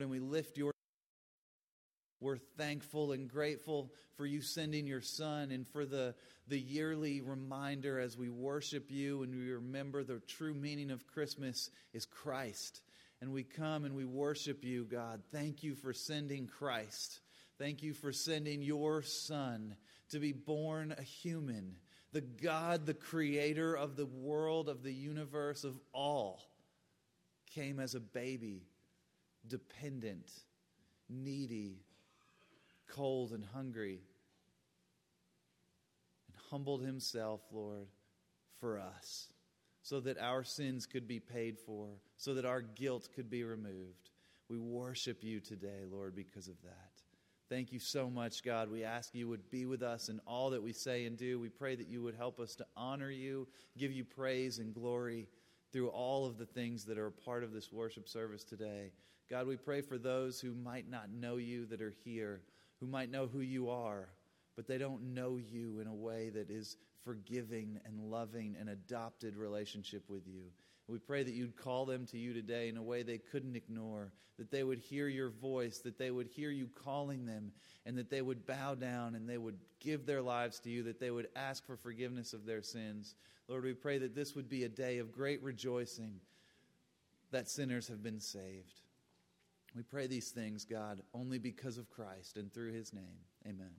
and we lift your we're thankful and grateful for you sending your son and for the, the yearly reminder as we worship you and we remember the true meaning of Christmas is Christ. And we come and we worship you, God. Thank you for sending Christ. Thank you for sending your son to be born a human, the God, the creator of the world, of the universe, of all, came as a baby, dependent, needy cold and hungry, and humbled himself, Lord, for us, so that our sins could be paid for, so that our guilt could be removed. We worship you today, Lord, because of that. Thank you so much, God. We ask you would be with us in all that we say and do. We pray that you would help us to honor you, give you praise and glory through all of the things that are a part of this worship service today. God, we pray for those who might not know you that are here who might know who you are, but they don't know you in a way that is forgiving and loving and adopted relationship with you. We pray that you'd call them to you today in a way they couldn't ignore, that they would hear your voice, that they would hear you calling them, and that they would bow down and they would give their lives to you, that they would ask for forgiveness of their sins. Lord, we pray that this would be a day of great rejoicing that sinners have been saved. We pray these things, God, only because of Christ and through his name. Amen.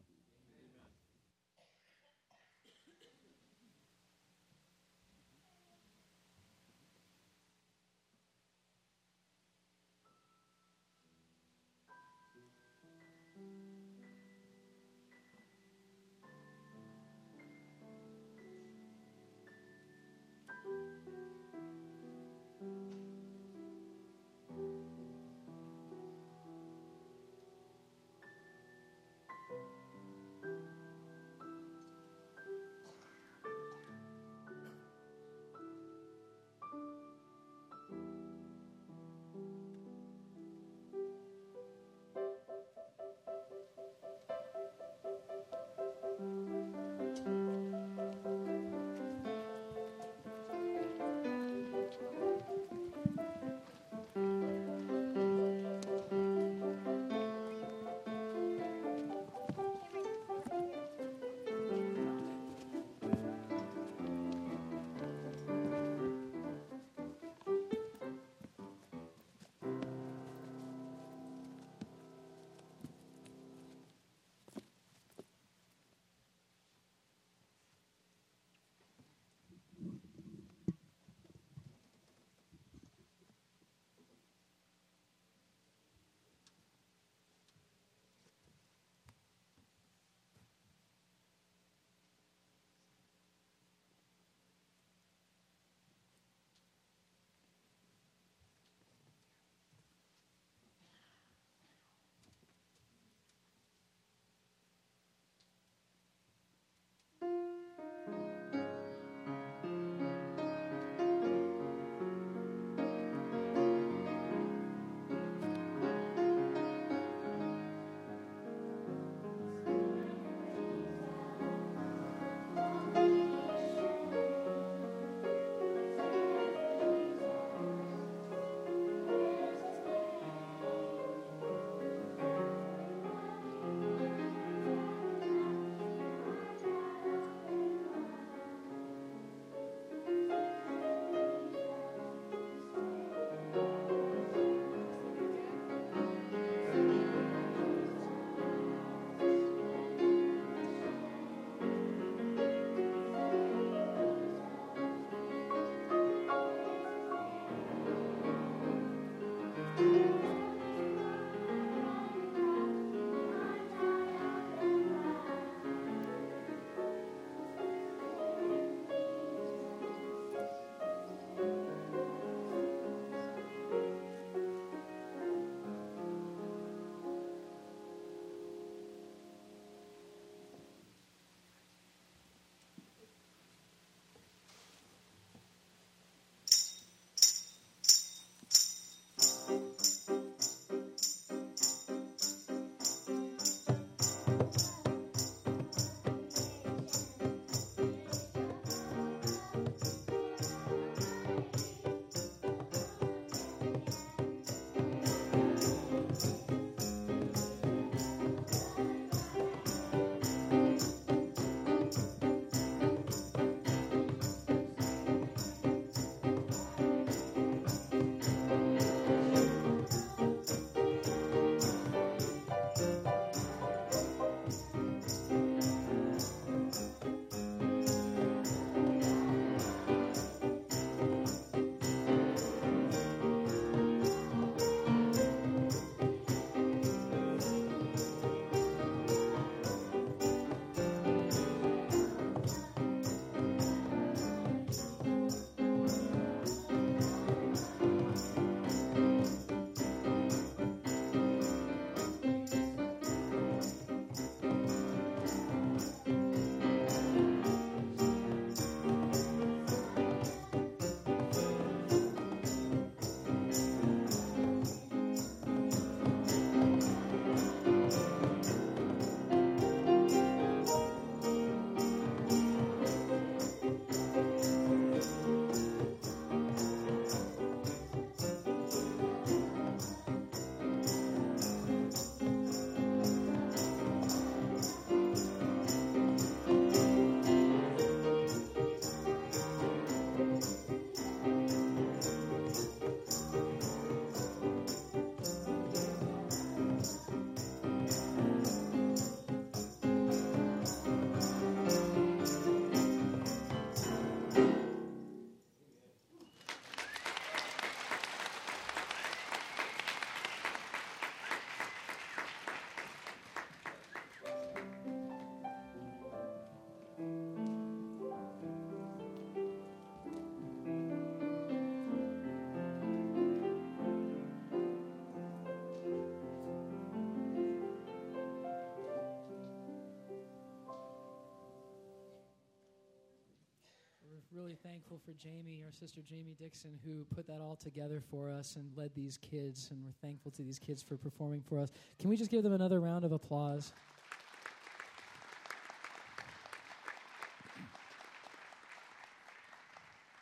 Thankful for Jamie, our sister Jamie Dixon, who put that all together for us and led these kids. And we're thankful to these kids for performing for us. Can we just give them another round of applause?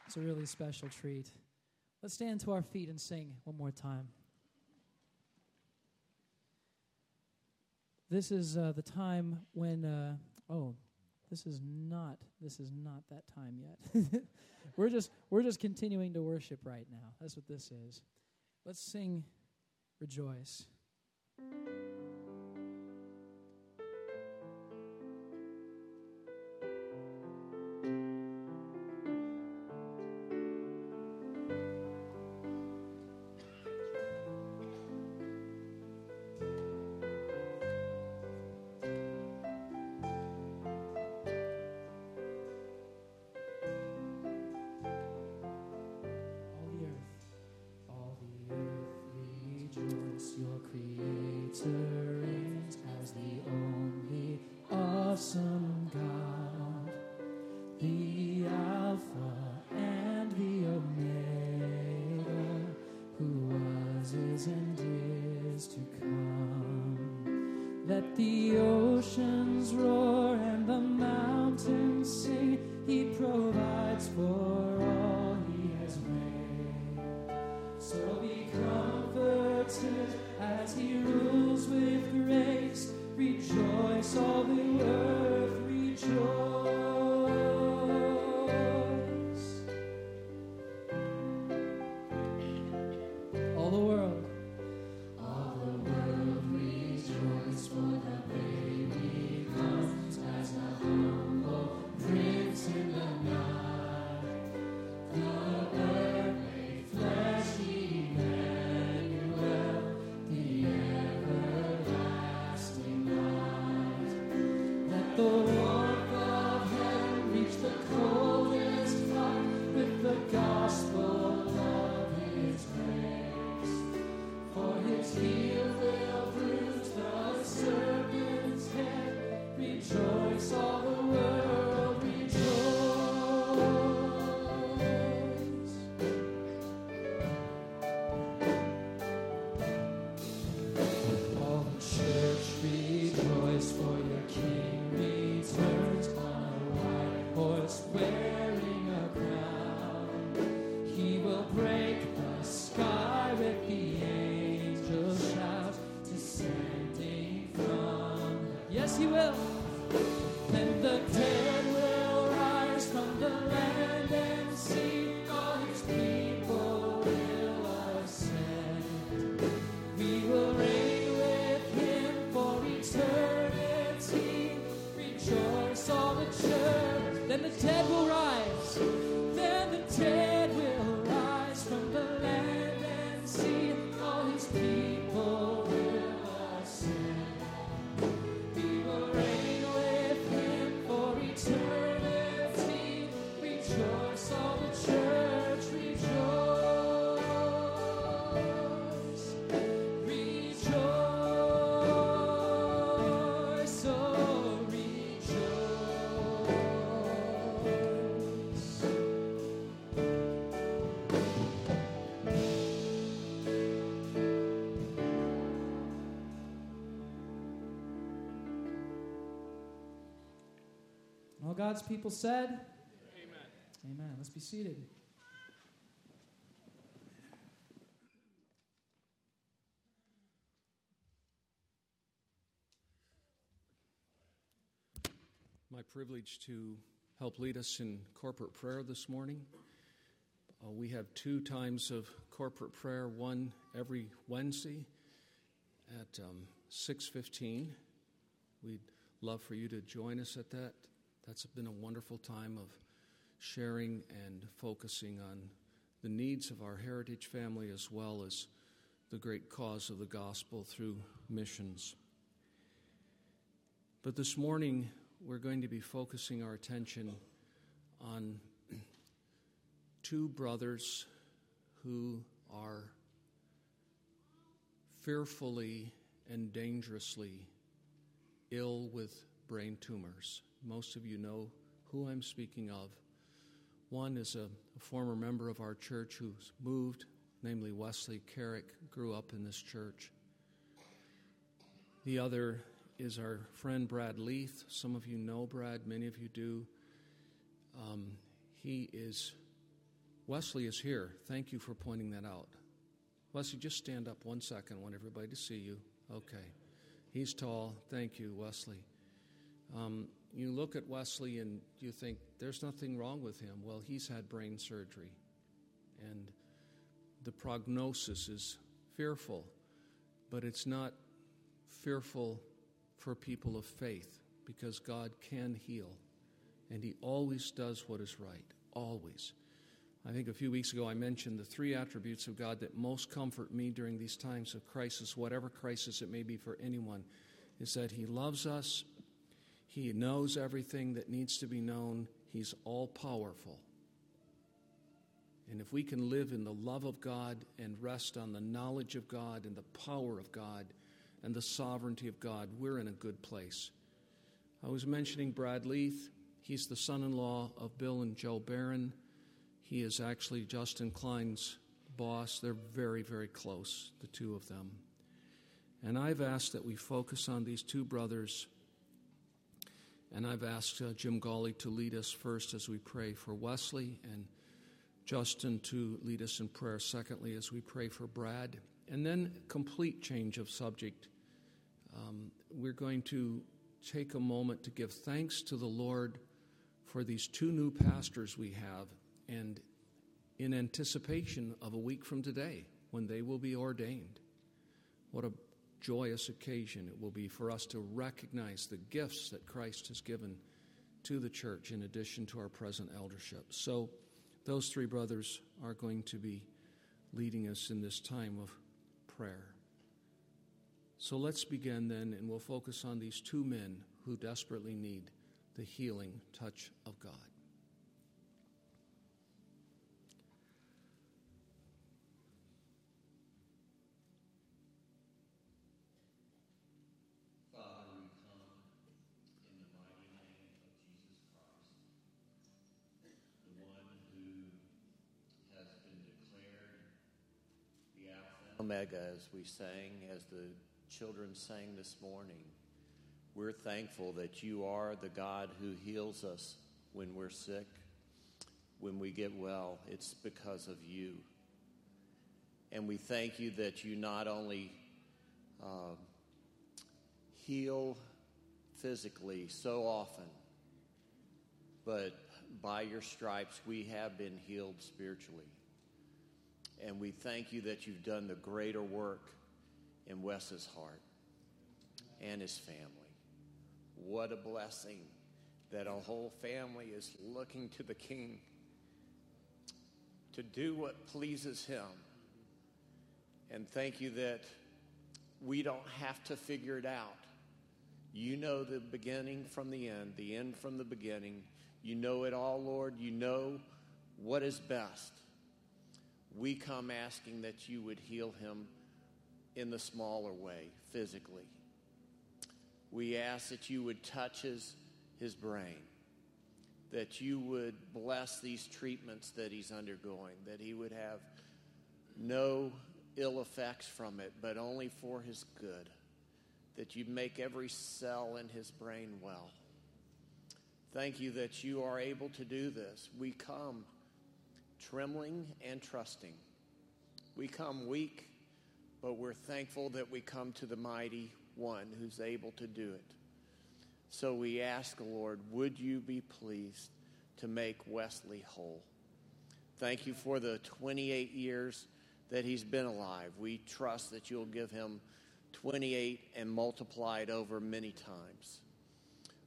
It's a really special treat. Let's stand to our feet and sing one more time. This is uh, the time when, uh, oh, this is not this is not that time yet. we're just we're just continuing to worship right now. That's what this is. Let's sing rejoice. praise. God's people said? Amen. Amen. Let's be seated. My privilege to help lead us in corporate prayer this morning. Uh, we have two times of corporate prayer, one every Wednesday at um, 6:15. We'd love for you to join us at that that's been a wonderful time of sharing and focusing on the needs of our heritage family as well as the great cause of the gospel through missions. But this morning, we're going to be focusing our attention on two brothers who are fearfully and dangerously ill with brain tumors. Most of you know who I'm speaking of. One is a, a former member of our church who's moved, namely Wesley Carrick, grew up in this church. The other is our friend Brad Leith. Some of you know Brad, many of you do. Um, he is, Wesley is here. Thank you for pointing that out. Wesley, just stand up one second. I want everybody to see you. Okay. He's tall. Thank you, Wesley. Um, you look at Wesley and you think, there's nothing wrong with him. Well, he's had brain surgery, and the prognosis is fearful, but it's not fearful for people of faith because God can heal, and He always does what is right. Always. I think a few weeks ago I mentioned the three attributes of God that most comfort me during these times of crisis, whatever crisis it may be for anyone, is that He loves us, He knows everything that needs to be known, He's all powerful. And if we can live in the love of God and rest on the knowledge of God and the power of God and the sovereignty of God, we're in a good place. I was mentioning Brad Leith. He's the son in law of Bill and Joe Barron. He is actually Justin Klein's boss. They're very, very close, the two of them. And I've asked that we focus on these two brothers. And I've asked uh, Jim Gawley to lead us first as we pray for Wesley, and Justin to lead us in prayer, secondly, as we pray for Brad. And then, complete change of subject. Um, we're going to take a moment to give thanks to the Lord for these two new pastors we have and in anticipation of a week from today when they will be ordained. What a joyous occasion it will be for us to recognize the gifts that Christ has given to the church in addition to our present eldership. So, those three brothers are going to be leading us in this time of prayer. So let's begin then, and we'll focus on these two men who desperately need the healing touch of God. Omega, as we sang, as the children sang this morning. We're thankful that you are the God who heals us when we're sick, when we get well. It's because of you. And we thank you that you not only uh, heal physically so often, but by your stripes we have been healed spiritually. And we thank you that you've done the greater work in Wes's heart and his family. What a blessing that a whole family is looking to the King to do what pleases him. And thank you that we don't have to figure it out. You know the beginning from the end, the end from the beginning. You know it all, Lord. You know what is best we come asking that you would heal him in the smaller way, physically. We ask that you would touch his, his brain, that you would bless these treatments that he's undergoing, that he would have no ill effects from it, but only for his good, that you make every cell in his brain well. Thank you that you are able to do this. We come trembling and trusting. We come weak, but we're thankful that we come to the mighty one who's able to do it. So we ask, Lord, would you be pleased to make Wesley whole? Thank you for the 28 years that he's been alive. We trust that you'll give him 28 and multiplied over many times.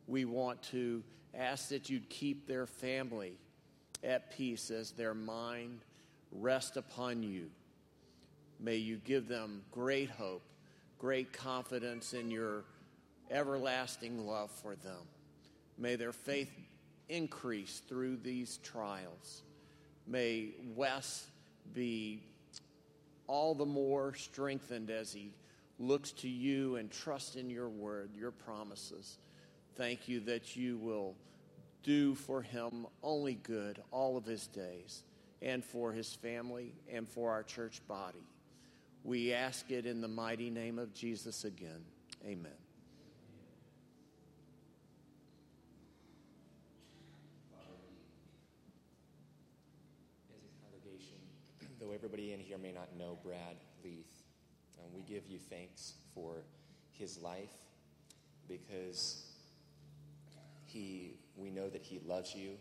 We want to ask that you'd keep their family at peace as their mind rests upon you. May you give them great hope, great confidence in your everlasting love for them. May their faith increase through these trials. May Wes be all the more strengthened as he looks to you and trusts in your word, your promises. Thank you that you will do for him only good all of his days, and for his family, and for our church body. We ask it in the mighty name of Jesus again. Amen. As a congregation, though everybody in here may not know Brad Leith, um, we give you thanks for his life because he, we know that he loves you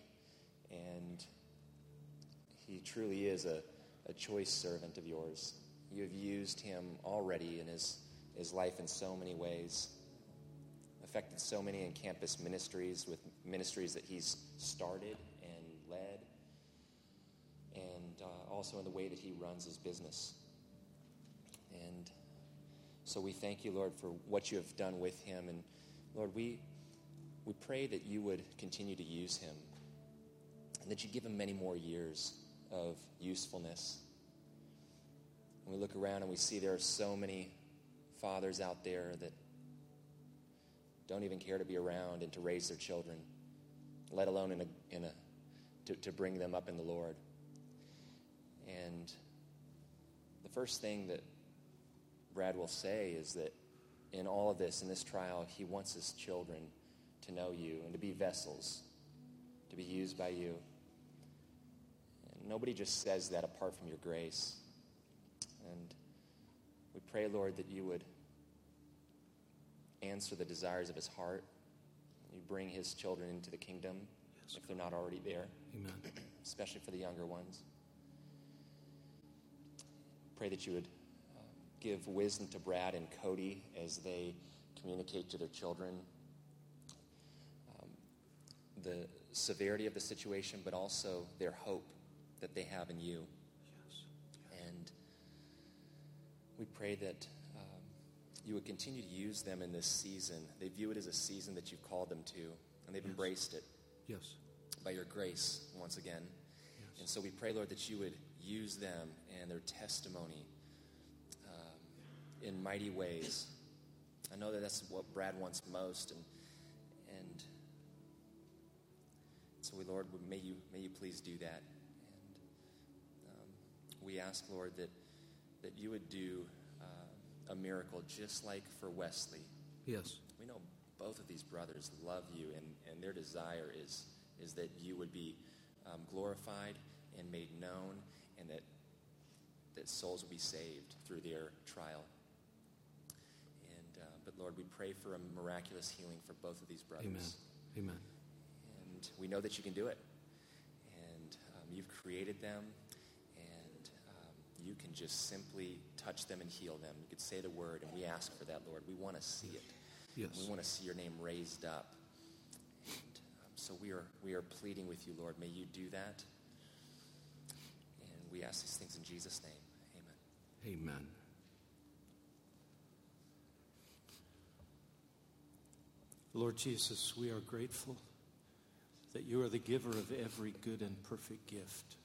and he truly is a, a choice servant of yours. You have used him already in his, his life in so many ways, affected so many in campus ministries with ministries that he's started and led, and uh, also in the way that he runs his business. And so we thank you, Lord, for what you have done with him. And Lord, we, we pray that you would continue to use him and that you give him many more years of usefulness. And we look around and we see there are so many fathers out there that don't even care to be around and to raise their children, let alone in a, in a, to, to bring them up in the Lord. And the first thing that Brad will say is that in all of this, in this trial, he wants his children to know you and to be vessels, to be used by you. And nobody just says that apart from your grace. And we pray, Lord, that you would answer the desires of his heart. You bring his children into the kingdom if they're not already there, Amen. especially for the younger ones. Pray that you would uh, give wisdom to Brad and Cody as they communicate to their children the severity of the situation, but also their hope that they have in you. And we pray that um, you would continue to use them in this season. They view it as a season that you've called them to, and they've Yes. embraced it Yes. by your grace once again. And so we pray, Lord, that you would use them and their testimony um, in mighty ways. I know that that's what Brad wants most, and so we, Lord, may you may you please do that. And um, we ask, Lord, that that you would do uh, a miracle, just like for Wesley. Yes. We know both of these brothers love you, and, and their desire is, is that you would be um, glorified and made known, and that, that souls would be saved through their trial. And, uh, but Lord, we pray for a miraculous healing for both of these brothers. Amen. Amen. And we know that you can do it. And um, you've created them, and um, you can just simply touch them and heal them. You could say the word, and we ask for that, Lord. We want to see it. Yes. We want to see your name raised up. And, um, so we are, we are pleading with you, Lord. May you do that. And we ask these things in Jesus' name. Amen. Amen. Lord Jesus, we are grateful that you are the giver of every good and perfect gift.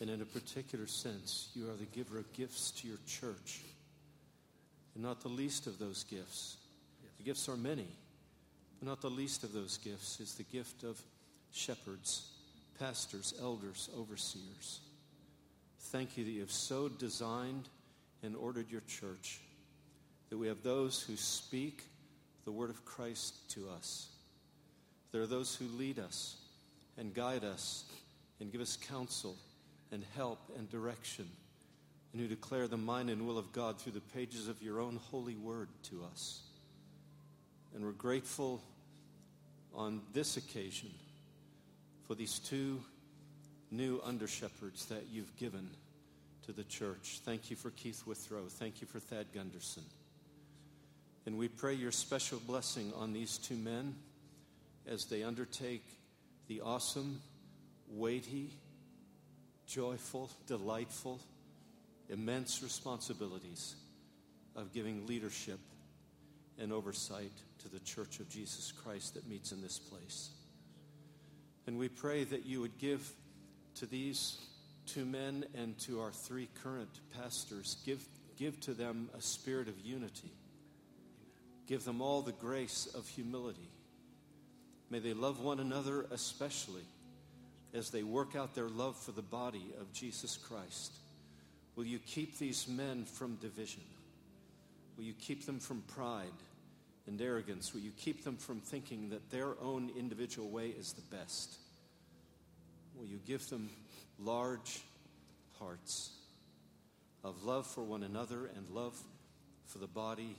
And in a particular sense, you are the giver of gifts to your church. And not the least of those gifts. The gifts are many, but not the least of those gifts is the gift of shepherds, pastors, elders, overseers. Thank you that you have so designed and ordered your church that we have those who speak the word of Christ to us. There are those who lead us and guide us and give us counsel and help and direction, and who declare the mind and will of God through the pages of your own holy word to us. And we're grateful on this occasion for these two new under shepherds that you've given to the church. Thank you for Keith Withrow. Thank you for Thad Gunderson. And we pray your special blessing on these two men as they undertake the awesome, weighty, joyful, delightful, immense responsibilities of giving leadership and oversight to the Church of Jesus Christ that meets in this place. And we pray that you would give to these two men and to our three current pastors, give, give to them a spirit of unity. Give them all the grace of humility May they love one another especially as they work out their love for the body of Jesus Christ. Will you keep these men from division? Will you keep them from pride and arrogance? Will you keep them from thinking that their own individual way is the best? Will you give them large hearts of love for one another and love for the body,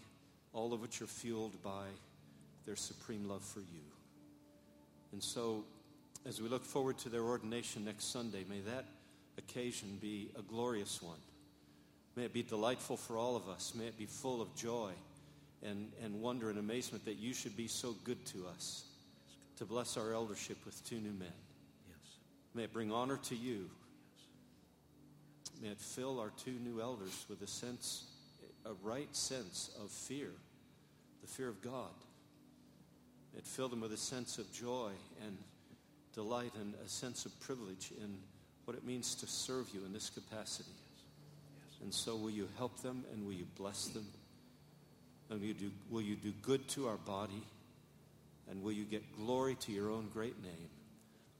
all of which are fueled by their supreme love for you? And so, as we look forward to their ordination next Sunday, may that occasion be a glorious one. May it be delightful for all of us. May it be full of joy and, and wonder and amazement that you should be so good to us to bless our eldership with two new men. Yes. May it bring honor to you. Yes. May it fill our two new elders with a sense, a right sense of fear, the fear of God. It filled them with a sense of joy and delight and a sense of privilege in what it means to serve you in this capacity. And so, will you help them and will you bless them? And will you do, will you do good to our body? And will you get glory to your own great name?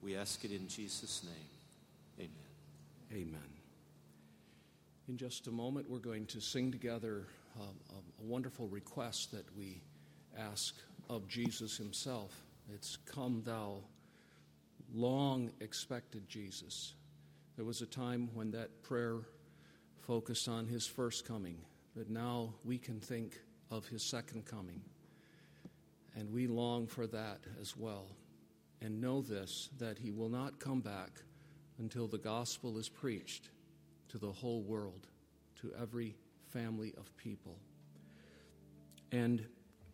We ask it in Jesus' name. Amen. Amen. In just a moment, we're going to sing together uh, a, a wonderful request that we ask of Jesus himself. It's Come, thou long expected Jesus. There was a time when that prayer focused on his first coming, but now we can think of his second coming. And we long for that as well. And know this that he will not come back until the gospel is preached to the whole world, to every family of people. And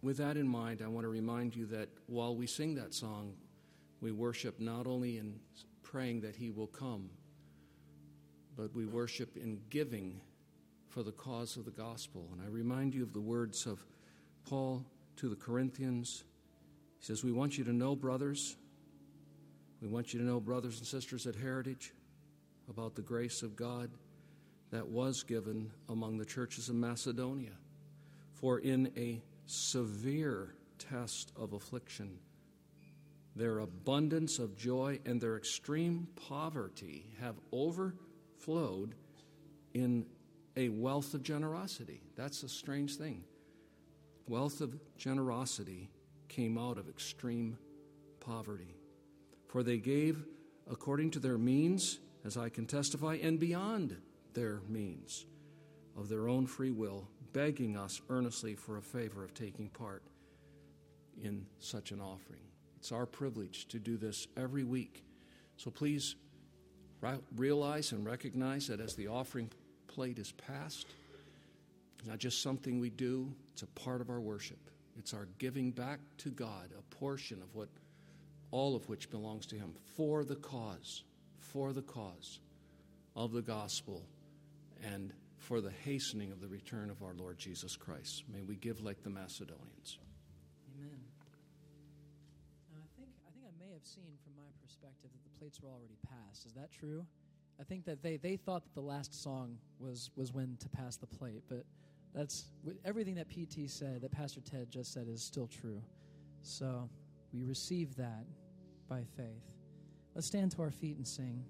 with that in mind, I want to remind you that while we sing that song, we worship not only in praying that he will come, but we worship in giving for the cause of the gospel. And I remind you of the words of Paul to the Corinthians. He says, We want you to know, brothers, we want you to know, brothers and sisters at Heritage, about the grace of God that was given among the churches of Macedonia. For in a severe test of affliction, their abundance of joy and their extreme poverty have overflowed in a wealth of generosity. That's a strange thing. Wealth of generosity came out of extreme poverty. For they gave according to their means, as I can testify, and beyond their means of their own free will, begging us earnestly for a favor of taking part in such an offering. It's our privilege to do this every week. So please realize and recognize that as the offering plate is passed, it's not just something we do, it's a part of our worship. It's our giving back to God a portion of what, all of which belongs to Him for the cause, for the cause of the gospel and for the hastening of the return of our Lord Jesus Christ. May we give like the Macedonians. Amen. Now, I think I think I may have seen from my perspective that the plates were already passed. Is that true? I think that they, they thought that the last song was was when to pass the plate, but that's everything that PT said, that Pastor Ted just said, is still true. So we receive that by faith. Let's stand to our feet and sing.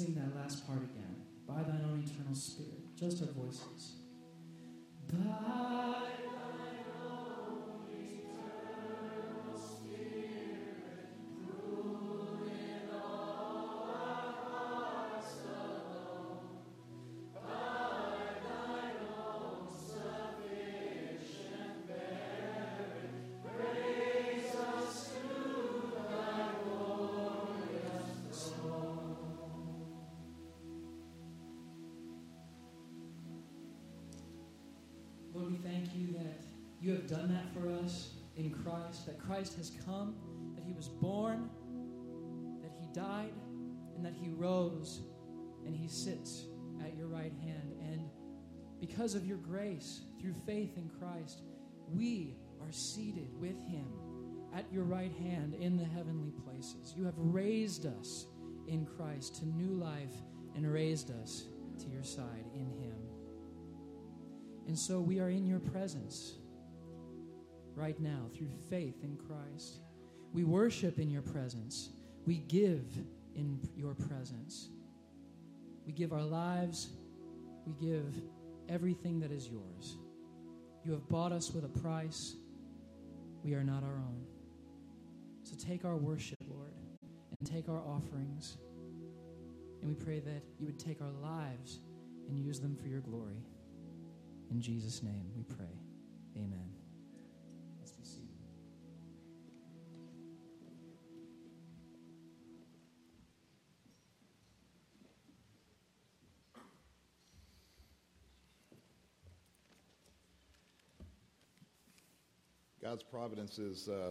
Sing that last part again. By thine own eternal spirit. Just our voices. Done that for us in Christ, that Christ has come, that he was born, that he died, and that he rose, and he sits at your right hand. And because of your grace, through faith in Christ, we are seated with him at your right hand in the heavenly places. You have raised us in Christ to new life and raised us to your side in him. And so we are in your presence right now through faith in Christ. We worship in your presence. We give in your presence. We give our lives. We give everything that is yours. You have bought us with a price. We are not our own. So take our worship, Lord, and take our offerings. And we pray that you would take our lives and use them for your glory. In Jesus' name we pray. Amen. God's providence is uh,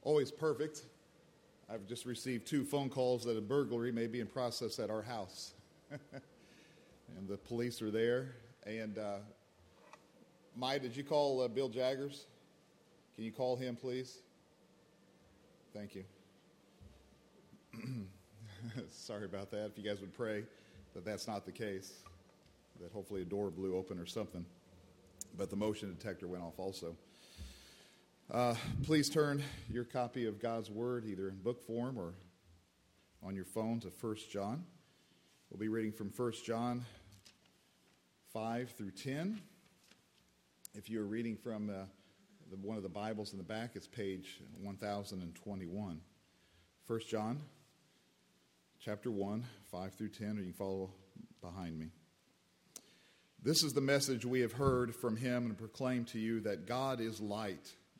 always perfect. I've just received two phone calls that a burglary may be in process at our house. and the police are there. And uh, Mai, did you call uh, Bill Jaggers? Can you call him, please? Thank you. Sorry about that. If you guys would pray that that's not the case, that hopefully a door blew open or something. But the motion detector went off also. Uh, please turn your copy of God's Word either in book form or on your phone to 1 John. We'll be reading from 1 John 5 through 10. If you're reading from uh, the, one of the Bibles in the back, it's page 1021. 1 John chapter 1, 5 through 10, or you can follow behind me. This is the message we have heard from him and proclaimed to you that God is light,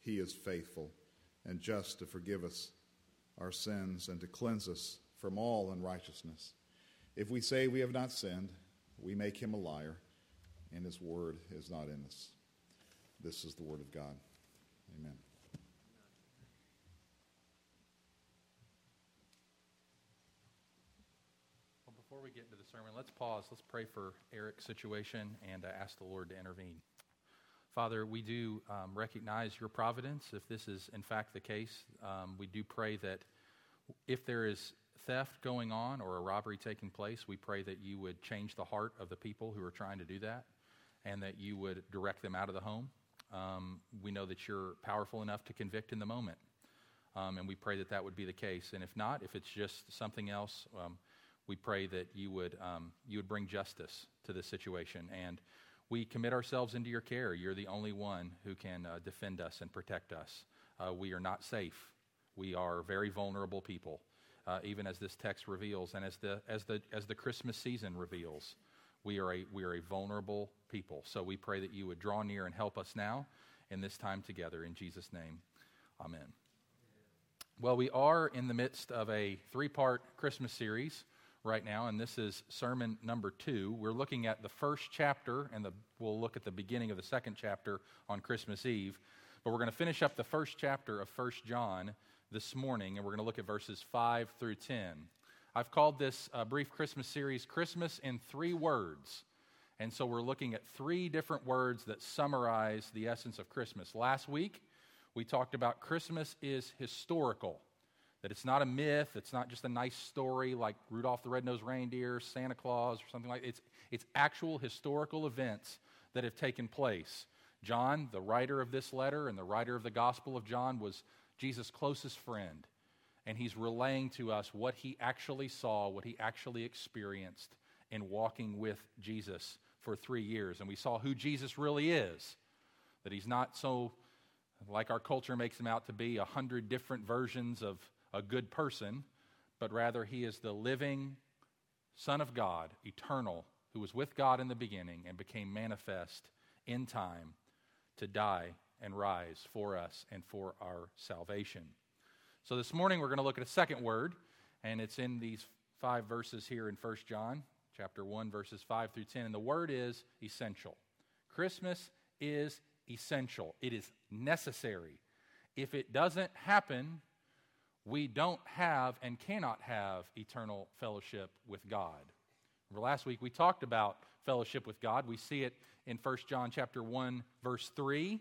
he is faithful and just to forgive us our sins and to cleanse us from all unrighteousness. If we say we have not sinned, we make him a liar, and his word is not in us. This is the word of God. Amen. Well, before we get into the sermon, let's pause. Let's pray for Eric's situation and uh, ask the Lord to intervene. Father, we do um, recognize your providence. If this is in fact the case, um, we do pray that if there is theft going on or a robbery taking place, we pray that you would change the heart of the people who are trying to do that and that you would direct them out of the home. Um, we know that you're powerful enough to convict in the moment. Um, and we pray that that would be the case. And if not, if it's just something else, um, we pray that you would, um, you would bring justice to this situation. And we commit ourselves into your care. You're the only one who can uh, defend us and protect us. Uh, we are not safe. We are very vulnerable people, uh, even as this text reveals, and as the, as, the, as the Christmas season reveals. We are, a, we are a vulnerable people. So we pray that you would draw near and help us now in this time together. In Jesus' name, amen. Well, we are in the midst of a three part Christmas series right now, and this is sermon number two. We're looking at the first chapter, and the, we'll look at the beginning of the second chapter on Christmas Eve. But we're going to finish up the first chapter of First John this morning, and we're going to look at verses 5 through 10. I've called this uh, brief Christmas series Christmas in Three Words. And so we're looking at three different words that summarize the essence of Christmas. Last week, we talked about Christmas is historical. That it's not a myth, it's not just a nice story like Rudolph the Red-Nosed Reindeer, Santa Claus, or something like that. It's, it's actual historical events that have taken place. John, the writer of this letter and the writer of the Gospel of John, was Jesus' closest friend. And he's relaying to us what he actually saw, what he actually experienced in walking with Jesus for three years. And we saw who Jesus really is. That he's not so, like our culture makes him out to be, a hundred different versions of a good person, but rather he is the living Son of God, eternal, who was with God in the beginning and became manifest in time to die and rise for us and for our salvation. So this morning we're going to look at a second word, and it's in these five verses here in 1 John chapter 1 verses 5 through 10 and the word is essential. Christmas is essential. It is necessary. If it doesn't happen, we don't have and cannot have eternal fellowship with God. Remember last week we talked about fellowship with God. We see it in 1 John chapter 1 verse 3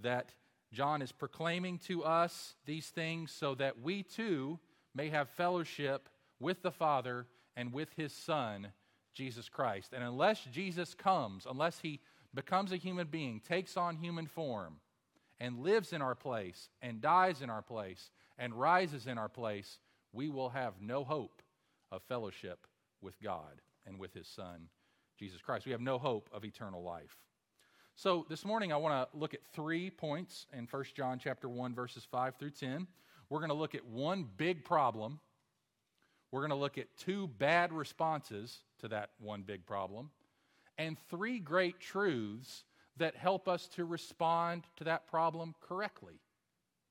that John is proclaiming to us these things so that we too may have fellowship with the Father and with his Son, Jesus Christ. And unless Jesus comes, unless he becomes a human being, takes on human form, and lives in our place, and dies in our place, and rises in our place, we will have no hope of fellowship with God and with his Son, Jesus Christ. We have no hope of eternal life. So this morning I want to look at three points in 1 John chapter 1 verses 5 through 10. We're going to look at one big problem. We're going to look at two bad responses to that one big problem and three great truths that help us to respond to that problem correctly.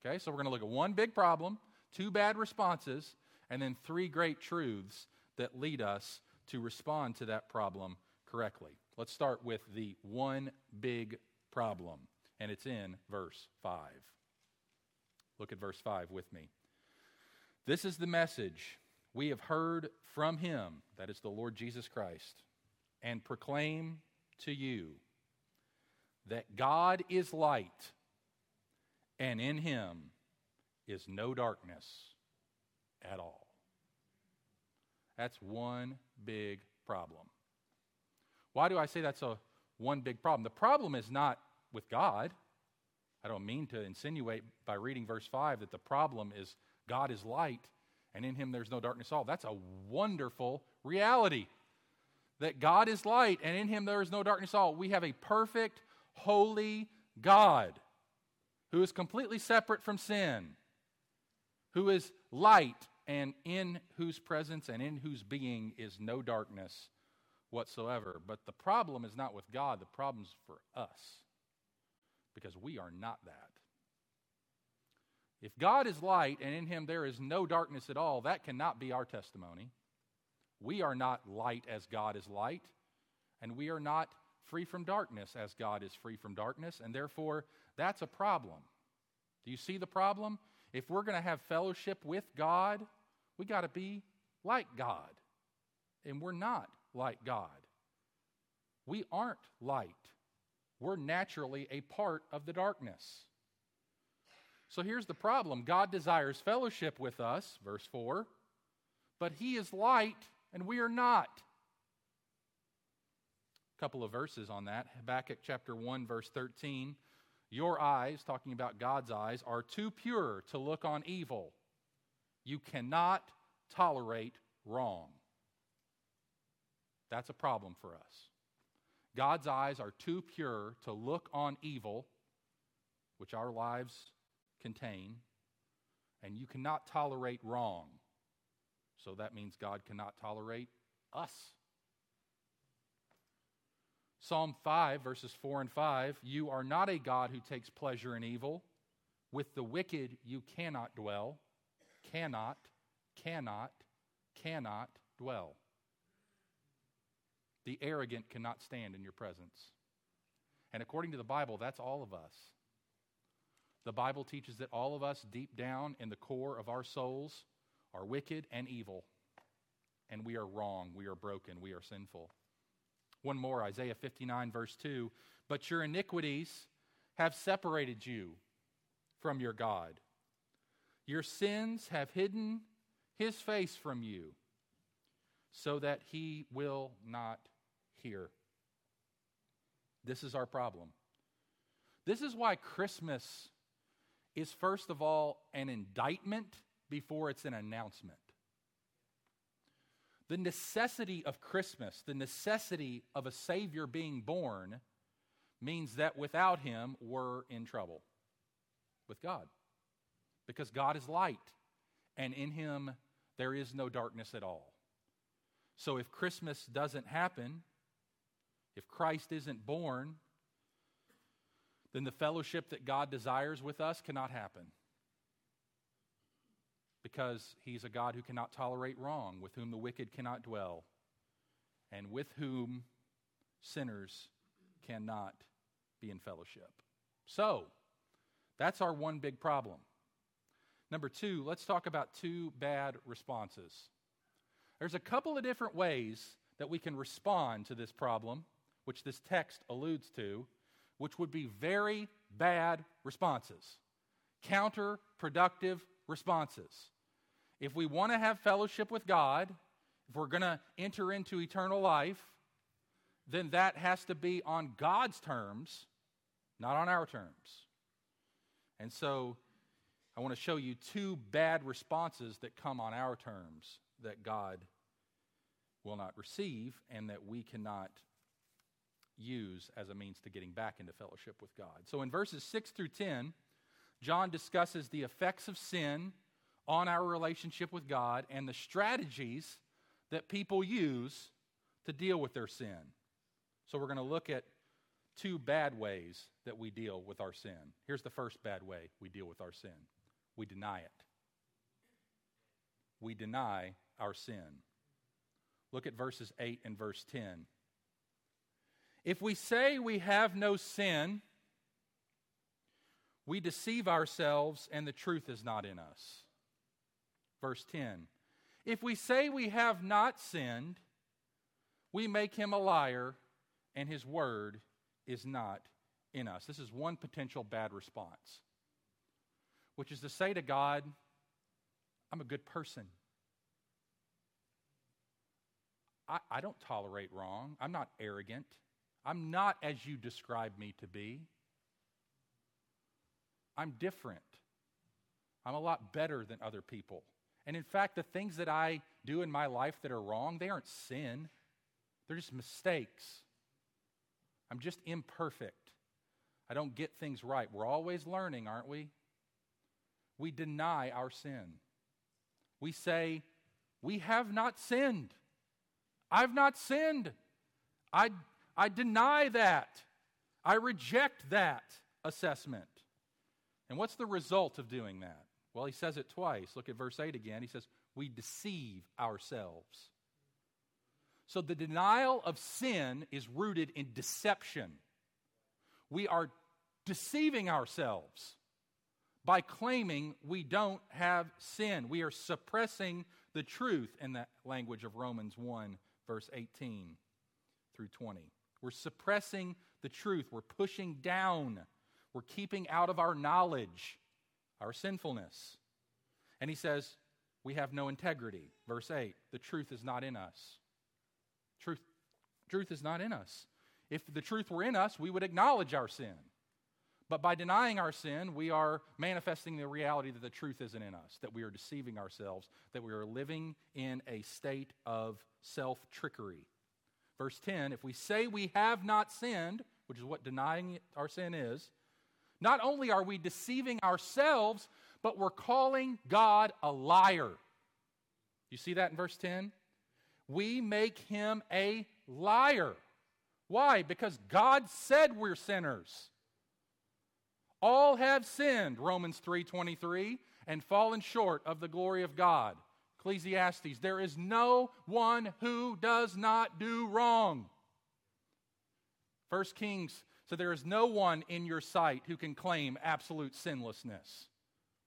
Okay? So we're going to look at one big problem, two bad responses, and then three great truths that lead us to respond to that problem correctly. Let's start with the one big problem, and it's in verse 5. Look at verse 5 with me. This is the message we have heard from him, that is the Lord Jesus Christ, and proclaim to you that God is light, and in him is no darkness at all. That's one big problem. Why do I say that's a one big problem? The problem is not with God. I don't mean to insinuate by reading verse 5 that the problem is God is light and in him there's no darkness at all. That's a wonderful reality. That God is light and in him there is no darkness at all. We have a perfect, holy God who is completely separate from sin, who is light and in whose presence and in whose being is no darkness whatsoever. But the problem is not with God, the problem's for us because we are not that. If God is light and in him there is no darkness at all, that cannot be our testimony. We are not light as God is light, and we are not free from darkness as God is free from darkness, and therefore that's a problem. Do you see the problem? If we're going to have fellowship with God, we got to be like God. And we're not like God. We aren't light. We're naturally a part of the darkness. So here's the problem God desires fellowship with us, verse 4, but He is light and we are not. A couple of verses on that. Habakkuk chapter 1, verse 13. Your eyes, talking about God's eyes, are too pure to look on evil. You cannot tolerate wrong. That's a problem for us. God's eyes are too pure to look on evil, which our lives contain, and you cannot tolerate wrong. So that means God cannot tolerate us. Psalm 5, verses 4 and 5 You are not a God who takes pleasure in evil. With the wicked you cannot dwell. Cannot, cannot, cannot dwell. The arrogant cannot stand in your presence. And according to the Bible, that's all of us. The Bible teaches that all of us, deep down in the core of our souls, are wicked and evil. And we are wrong. We are broken. We are sinful. One more Isaiah 59, verse 2. But your iniquities have separated you from your God. Your sins have hidden his face from you so that he will not hear. This is our problem. This is why Christmas is, first of all, an indictment before it's an announcement. The necessity of Christmas, the necessity of a Savior being born, means that without Him, we're in trouble with God. Because God is light, and in Him, there is no darkness at all. So if Christmas doesn't happen, if Christ isn't born, then the fellowship that God desires with us cannot happen. Because he's a God who cannot tolerate wrong, with whom the wicked cannot dwell, and with whom sinners cannot be in fellowship. So, that's our one big problem. Number two, let's talk about two bad responses. There's a couple of different ways that we can respond to this problem, which this text alludes to, which would be very bad responses, counterproductive responses. If we want to have fellowship with God, if we're going to enter into eternal life, then that has to be on God's terms, not on our terms. And so I want to show you two bad responses that come on our terms that God will not receive and that we cannot use as a means to getting back into fellowship with God. So in verses 6 through 10, John discusses the effects of sin on our relationship with God and the strategies that people use to deal with their sin. So we're going to look at two bad ways that we deal with our sin. Here's the first bad way we deal with our sin we deny it. We deny our sin. Look at verses 8 and verse 10. If we say we have no sin, we deceive ourselves and the truth is not in us. Verse 10 If we say we have not sinned, we make him a liar and his word is not in us. This is one potential bad response, which is to say to God, I'm a good person. I, I don't tolerate wrong. I'm not arrogant. I'm not as you describe me to be. I'm different. I'm a lot better than other people. And in fact, the things that I do in my life that are wrong, they aren't sin, they're just mistakes. I'm just imperfect. I don't get things right. We're always learning, aren't we? We deny our sin. We say, We have not sinned. I've not sinned. I, I deny that. I reject that assessment. And what's the result of doing that? Well, he says it twice. Look at verse 8 again. He says, We deceive ourselves. So the denial of sin is rooted in deception. We are deceiving ourselves by claiming we don't have sin. We are suppressing the truth in that language of Romans 1, verse 18 through 20. We're suppressing the truth. We're pushing down. We're keeping out of our knowledge our sinfulness. And he says, We have no integrity. Verse 8 the truth is not in us. Truth, truth is not in us. If the truth were in us, we would acknowledge our sin. But by denying our sin, we are manifesting the reality that the truth isn't in us, that we are deceiving ourselves, that we are living in a state of self trickery. Verse 10 if we say we have not sinned, which is what denying our sin is, not only are we deceiving ourselves, but we're calling God a liar. You see that in verse 10? We make him a liar. Why? Because God said we're sinners. All have sinned, Romans 3:23, and fallen short of the glory of God. Ecclesiastes, there is no one who does not do wrong. 1 Kings so there is no one in your sight who can claim absolute sinlessness.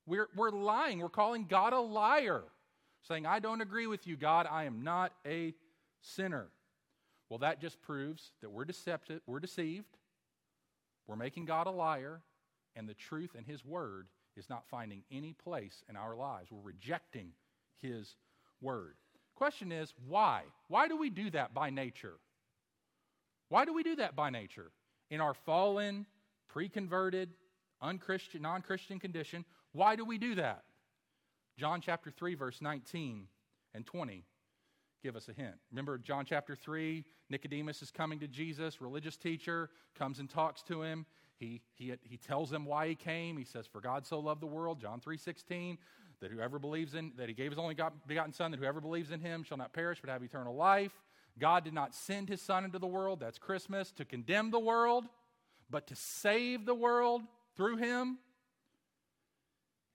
We're, we're lying. We're calling God a liar, saying, I don't agree with you, God. I am not a sinner. Well, that just proves that we're, deceptive, we're deceived, we're making God a liar, and the truth in His Word is not finding any place in our lives. We're rejecting His Word. Question is, why? Why do we do that by nature? Why do we do that by nature? In our fallen, pre converted, unchristian, non Christian condition. Why do we do that? John chapter 3, verse 19 and 20 give us a hint. Remember John chapter 3, Nicodemus is coming to Jesus, religious teacher, comes and talks to him. He, he, he tells him why he came. He says, For God so loved the world, John 3 16, that whoever believes in, that he gave his only begotten Son, that whoever believes in him shall not perish but have eternal life. God did not send his Son into the world, that's Christmas, to condemn the world, but to save the world through him.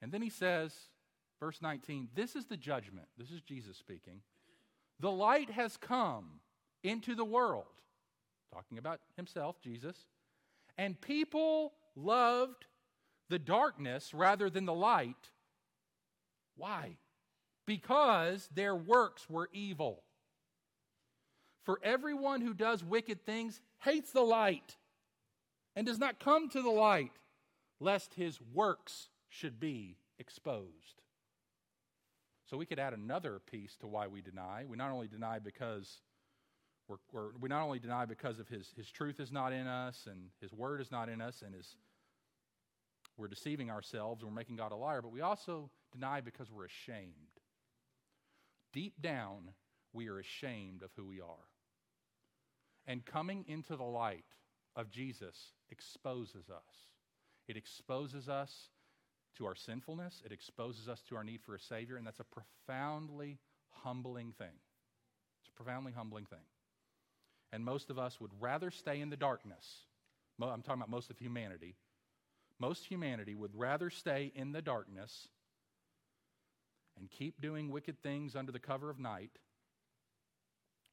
And then he says, verse 19, this is the judgment. This is Jesus speaking. The light has come into the world, talking about himself, Jesus, and people loved the darkness rather than the light. Why? Because their works were evil. For everyone who does wicked things hates the light and does not come to the light, lest his works should be exposed. So we could add another piece to why we deny. We not only deny because we're, we're, we not only deny because of his, his truth is not in us and his word is not in us and his, we're deceiving ourselves and we're making God a liar, but we also deny because we're ashamed. Deep down, we are ashamed of who we are. And coming into the light of Jesus exposes us. It exposes us to our sinfulness, it exposes us to our need for a Savior, and that's a profoundly humbling thing. It's a profoundly humbling thing. And most of us would rather stay in the darkness. I'm talking about most of humanity. Most humanity would rather stay in the darkness and keep doing wicked things under the cover of night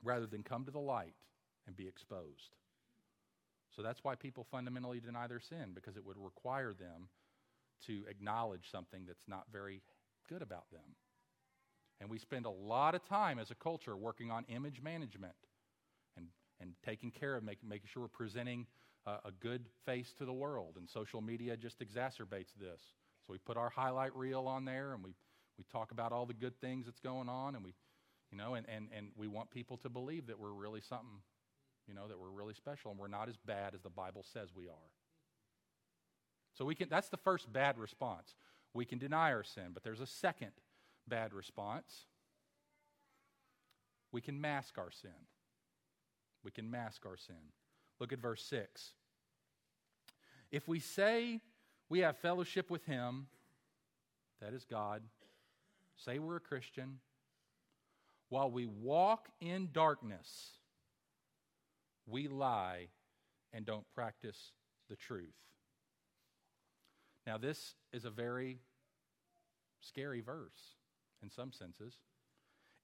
rather than come to the light and be exposed. So that's why people fundamentally deny their sin, because it would require them to acknowledge something that's not very good about them. And we spend a lot of time as a culture working on image management and, and taking care of making, making sure we're presenting a, a good face to the world, and social media just exacerbates this. So we put our highlight reel on there, and we, we talk about all the good things that's going on, and we, you know, and, and, and we want people to believe that we're really something, you know, that we're really special, and we're not as bad as the Bible says we are. So we can, that's the first bad response. We can deny our sin, but there's a second bad response. We can mask our sin. We can mask our sin. Look at verse 6. If we say we have fellowship with Him, that is God, say we're a Christian, while we walk in darkness, we lie and don't practice the truth. Now, this is a very scary verse in some senses.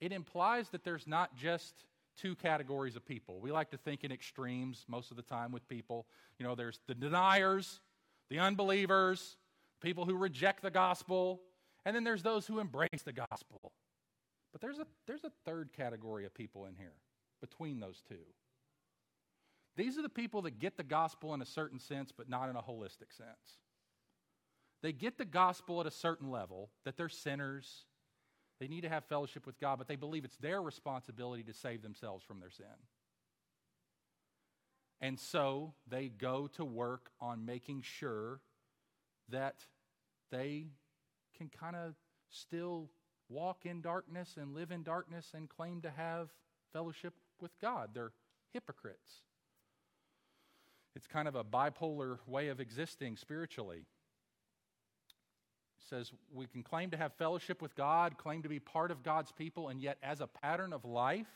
It implies that there's not just two categories of people. We like to think in extremes most of the time with people. You know, there's the deniers, the unbelievers, people who reject the gospel, and then there's those who embrace the gospel. But there's a, there's a third category of people in here between those two. These are the people that get the gospel in a certain sense, but not in a holistic sense. They get the gospel at a certain level, that they're sinners, they need to have fellowship with God, but they believe it's their responsibility to save themselves from their sin. And so they go to work on making sure that they can kind of still walk in darkness and live in darkness and claim to have fellowship with God. They're hypocrites. It's kind of a bipolar way of existing spiritually says we can claim to have fellowship with God, claim to be part of God's people, and yet, as a pattern of life,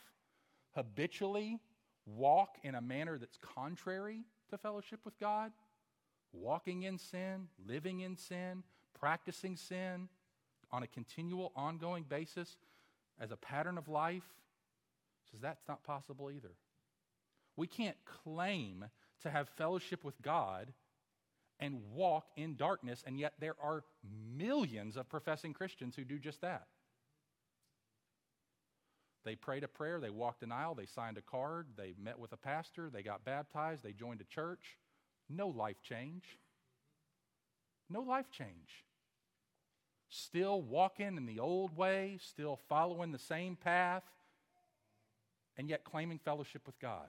habitually walk in a manner that's contrary to fellowship with God, walking in sin, living in sin, practicing sin on a continual, ongoing basis as a pattern of life, says that's not possible either. We can't claim to have fellowship with God and walk in darkness, and yet there are millions of professing Christians who do just that. They prayed a prayer, they walked an aisle, they signed a card, they met with a pastor, they got baptized, they joined a church. No life change. No life change. Still walking in the old way, still following the same path, and yet claiming fellowship with God.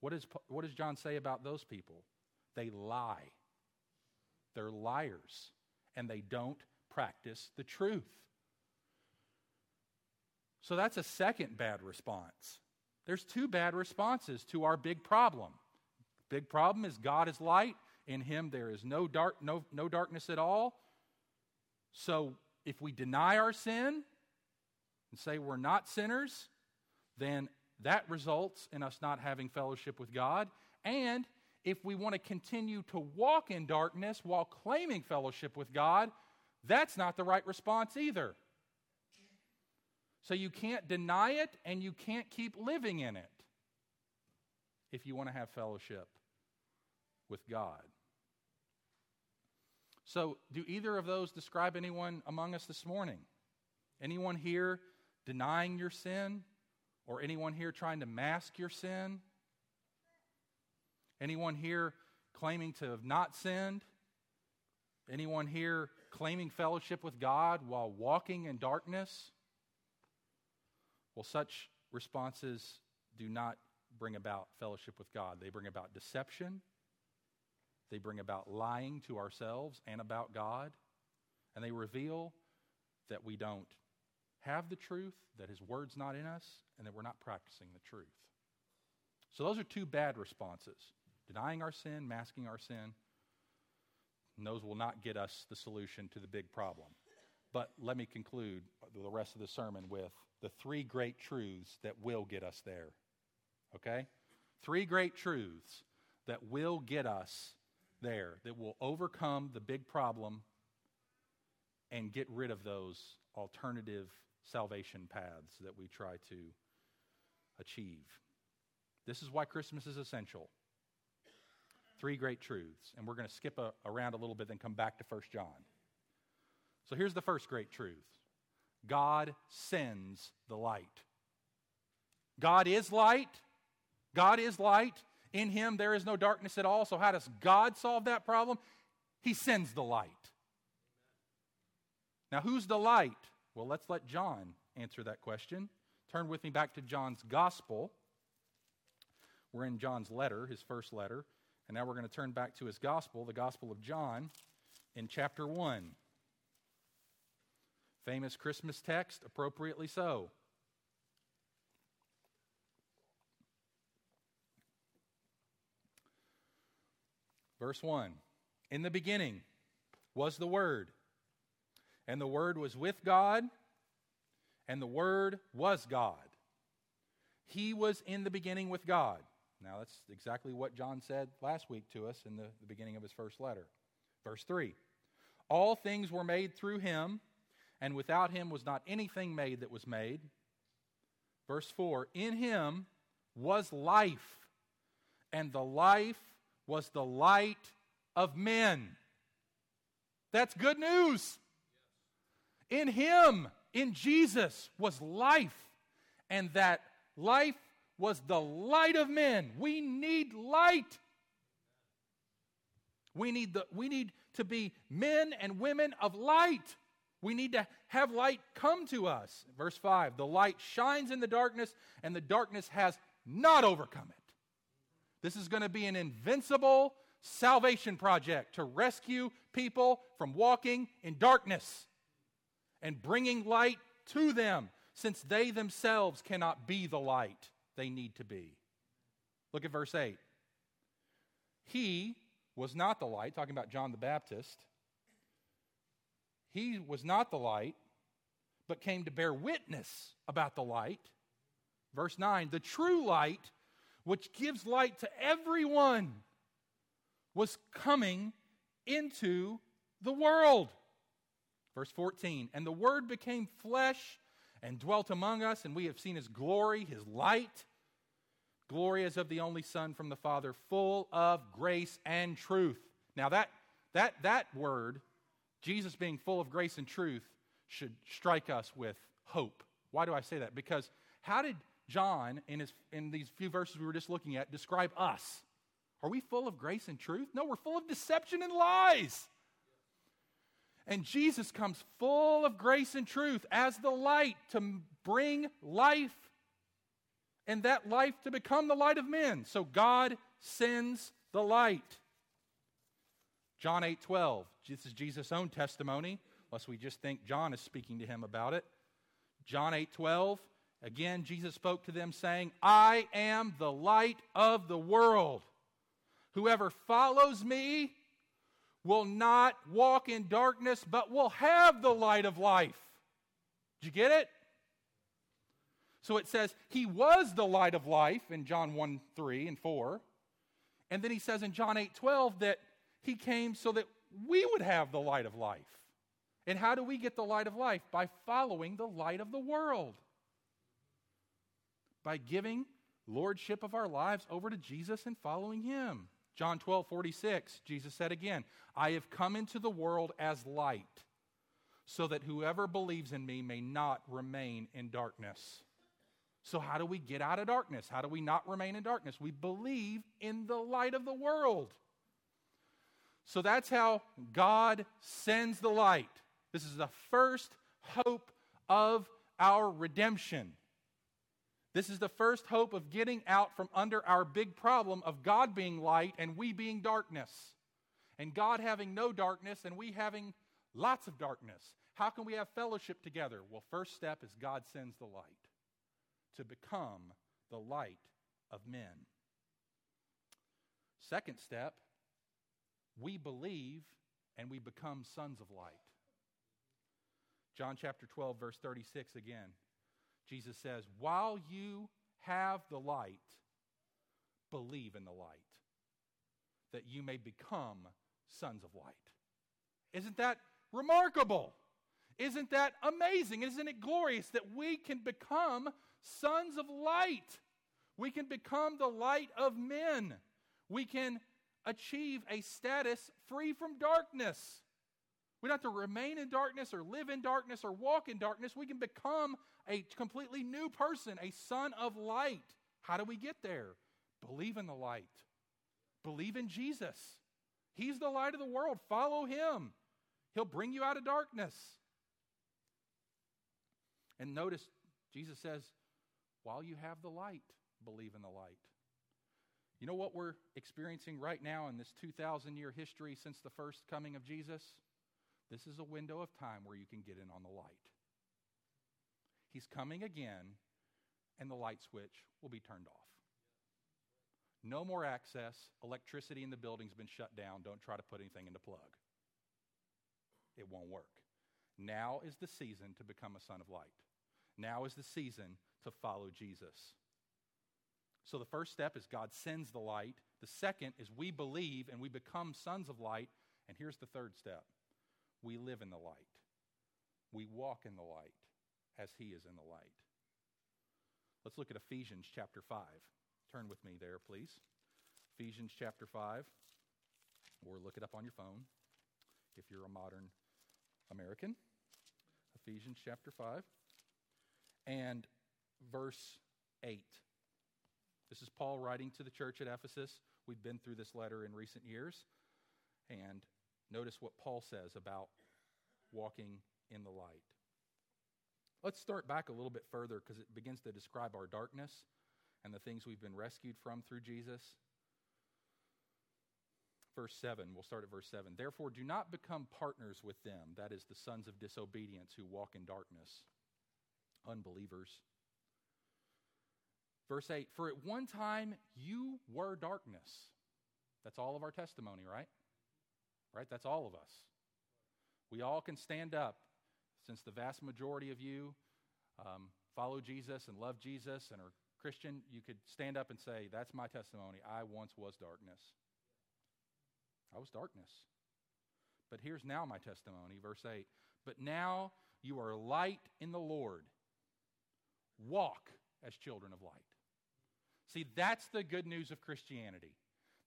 What, is, what does John say about those people? They lie. They're liars and they don't practice the truth. So that's a second bad response. There's two bad responses to our big problem. Big problem is God is light, in him there is no dark no, no darkness at all. So if we deny our sin and say we're not sinners, then that results in us not having fellowship with God and if we want to continue to walk in darkness while claiming fellowship with God, that's not the right response either. So you can't deny it and you can't keep living in it if you want to have fellowship with God. So, do either of those describe anyone among us this morning? Anyone here denying your sin? Or anyone here trying to mask your sin? Anyone here claiming to have not sinned? Anyone here claiming fellowship with God while walking in darkness? Well, such responses do not bring about fellowship with God. They bring about deception, they bring about lying to ourselves and about God, and they reveal that we don't have the truth, that His Word's not in us, and that we're not practicing the truth. So, those are two bad responses denying our sin, masking our sin. And those will not get us the solution to the big problem. But let me conclude the rest of the sermon with the three great truths that will get us there. Okay? Three great truths that will get us there, that will overcome the big problem and get rid of those alternative salvation paths that we try to achieve. This is why Christmas is essential. Three great truths. And we're going to skip a, around a little bit, then come back to 1 John. So here's the first great truth God sends the light. God is light. God is light. In him there is no darkness at all. So, how does God solve that problem? He sends the light. Now, who's the light? Well, let's let John answer that question. Turn with me back to John's gospel. We're in John's letter, his first letter. And now we're going to turn back to his gospel, the Gospel of John, in chapter 1. Famous Christmas text, appropriately so. Verse 1 In the beginning was the Word, and the Word was with God, and the Word was God. He was in the beginning with God. Now, that's exactly what John said last week to us in the, the beginning of his first letter. Verse 3 All things were made through him, and without him was not anything made that was made. Verse 4 In him was life, and the life was the light of men. That's good news. In him, in Jesus, was life, and that life was the light of men. We need light. We need, the, we need to be men and women of light. We need to have light come to us. Verse 5 The light shines in the darkness, and the darkness has not overcome it. This is going to be an invincible salvation project to rescue people from walking in darkness and bringing light to them, since they themselves cannot be the light they need to be. Look at verse 8. He was not the light, talking about John the Baptist. He was not the light, but came to bear witness about the light. Verse 9 The true light, which gives light to everyone, was coming into the world. Verse 14 And the Word became flesh and dwelt among us, and we have seen his glory, his light. Glory as of the only Son from the Father, full of grace and truth. Now, that, that, that word, Jesus being full of grace and truth, should strike us with hope. Why do I say that? Because how did John, in, his, in these few verses we were just looking at, describe us? Are we full of grace and truth? No, we're full of deception and lies. And Jesus comes full of grace and truth as the light to bring life and that life to become the light of men. So God sends the light. John 8 12. This is Jesus' own testimony, unless we just think John is speaking to him about it. John 8 12. Again, Jesus spoke to them, saying, I am the light of the world. Whoever follows me will not walk in darkness, but will have the light of life. Did you get it? So it says, He was the light of life in John 1 3 and 4. And then he says in John 8 12 that He came so that we would have the light of life. And how do we get the light of life? By following the light of the world. By giving lordship of our lives over to Jesus and following Him. John 12 46, Jesus said again, I have come into the world as light, so that whoever believes in me may not remain in darkness. So, how do we get out of darkness? How do we not remain in darkness? We believe in the light of the world. So, that's how God sends the light. This is the first hope of our redemption. This is the first hope of getting out from under our big problem of God being light and we being darkness. And God having no darkness and we having lots of darkness. How can we have fellowship together? Well, first step is God sends the light to become the light of men. Second step, we believe and we become sons of light. John chapter 12, verse 36 again. Jesus says, While you have the light, believe in the light, that you may become sons of light. Isn't that remarkable? Isn't that amazing? Isn't it glorious that we can become sons of light. We can become the light of men. We can achieve a status free from darkness. We don't have to remain in darkness or live in darkness or walk in darkness. We can become a completely new person, a son of light. How do we get there? Believe in the light. Believe in Jesus. He's the light of the world. Follow him. He'll bring you out of darkness. And notice, Jesus says, while you have the light, believe in the light. You know what we're experiencing right now in this 2,000 year history since the first coming of Jesus? This is a window of time where you can get in on the light. He's coming again, and the light switch will be turned off. No more access. Electricity in the building's been shut down. Don't try to put anything in the plug. It won't work. Now is the season to become a son of light. Now is the season to follow Jesus. So the first step is God sends the light. The second is we believe and we become sons of light. And here's the third step we live in the light. We walk in the light as he is in the light. Let's look at Ephesians chapter 5. Turn with me there, please. Ephesians chapter 5, or look it up on your phone if you're a modern American. Ephesians chapter 5 and verse 8. This is Paul writing to the church at Ephesus. We've been through this letter in recent years. And notice what Paul says about walking in the light. Let's start back a little bit further because it begins to describe our darkness and the things we've been rescued from through Jesus. Verse 7, we'll start at verse 7. Therefore, do not become partners with them, that is, the sons of disobedience who walk in darkness, unbelievers. Verse 8, for at one time you were darkness. That's all of our testimony, right? Right? That's all of us. We all can stand up since the vast majority of you um, follow Jesus and love Jesus and are Christian, you could stand up and say, That's my testimony. I once was darkness. I was darkness. But here's now my testimony, verse 8. But now you are light in the Lord. Walk as children of light. See, that's the good news of Christianity.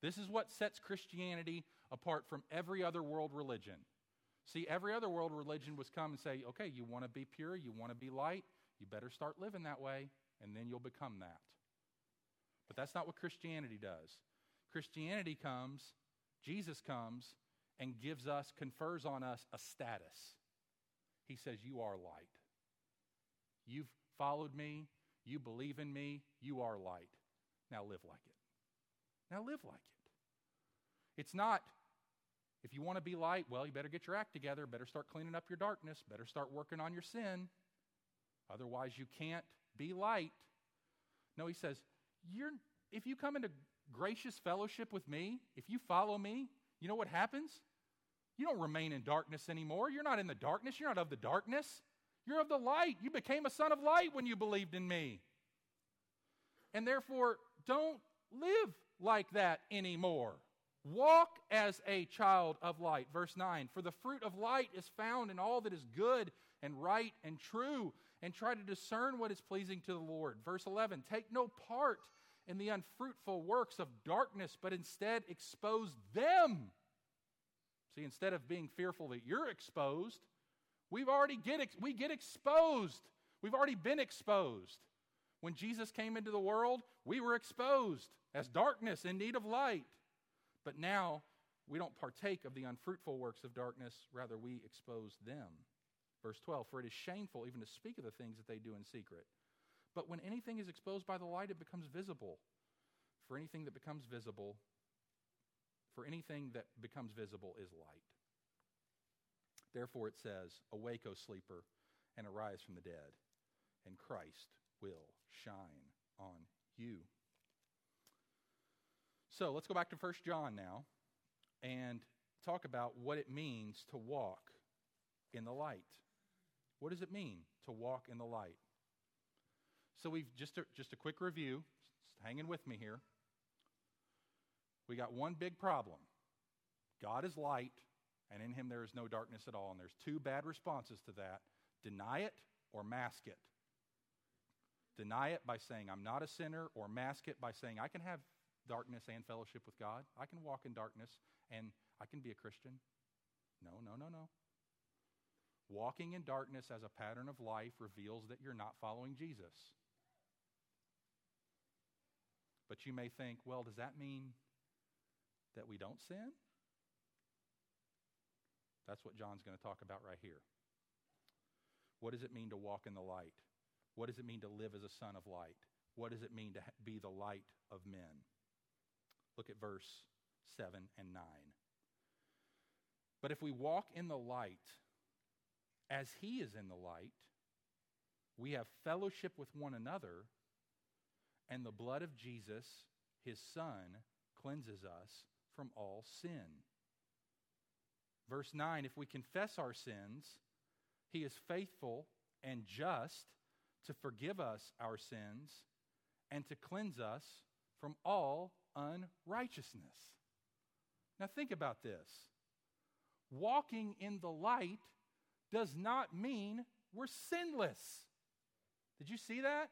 This is what sets Christianity apart from every other world religion. See, every other world religion was come and say, okay, you want to be pure, you want to be light, you better start living that way, and then you'll become that. But that's not what Christianity does. Christianity comes, Jesus comes, and gives us, confers on us a status. He says, You are light. You've followed me, you believe in me, you are light. Now live like it. Now live like it. It's not, if you want to be light, well, you better get your act together, better start cleaning up your darkness, better start working on your sin. Otherwise, you can't be light. No, he says, You're, if you come into gracious fellowship with me, if you follow me, you know what happens? You don't remain in darkness anymore. You're not in the darkness. You're not of the darkness. You're of the light. You became a son of light when you believed in me. And therefore, don't live like that anymore. Walk as a child of light. Verse 9 For the fruit of light is found in all that is good and right and true, and try to discern what is pleasing to the Lord. Verse 11 Take no part in the unfruitful works of darkness, but instead expose them. See, instead of being fearful that you're exposed, we've already get ex- we get exposed. We've already been exposed. When Jesus came into the world, we were exposed as darkness in need of light. But now we don't partake of the unfruitful works of darkness, rather, we expose them. Verse 12 For it is shameful even to speak of the things that they do in secret. But when anything is exposed by the light, it becomes visible. For anything that becomes visible, for anything that becomes visible is light. Therefore it says, Awake, O sleeper, and arise from the dead, and Christ will shine on you. So let's go back to 1 John now and talk about what it means to walk in the light. What does it mean to walk in the light? So we've just a, just a quick review. Just hanging with me here. We got one big problem. God is light, and in him there is no darkness at all. And there's two bad responses to that deny it or mask it. Deny it by saying, I'm not a sinner, or mask it by saying, I can have darkness and fellowship with God. I can walk in darkness and I can be a Christian. No, no, no, no. Walking in darkness as a pattern of life reveals that you're not following Jesus. But you may think, well, does that mean that we don't sin? That's what John's going to talk about right here. What does it mean to walk in the light? What does it mean to live as a son of light? What does it mean to be the light of men? Look at verse 7 and 9. But if we walk in the light as he is in the light, we have fellowship with one another, and the blood of Jesus, his son, cleanses us from all sin. Verse 9 If we confess our sins, he is faithful and just to forgive us our sins and to cleanse us from all unrighteousness. Now, think about this. Walking in the light does not mean we're sinless. Did you see that?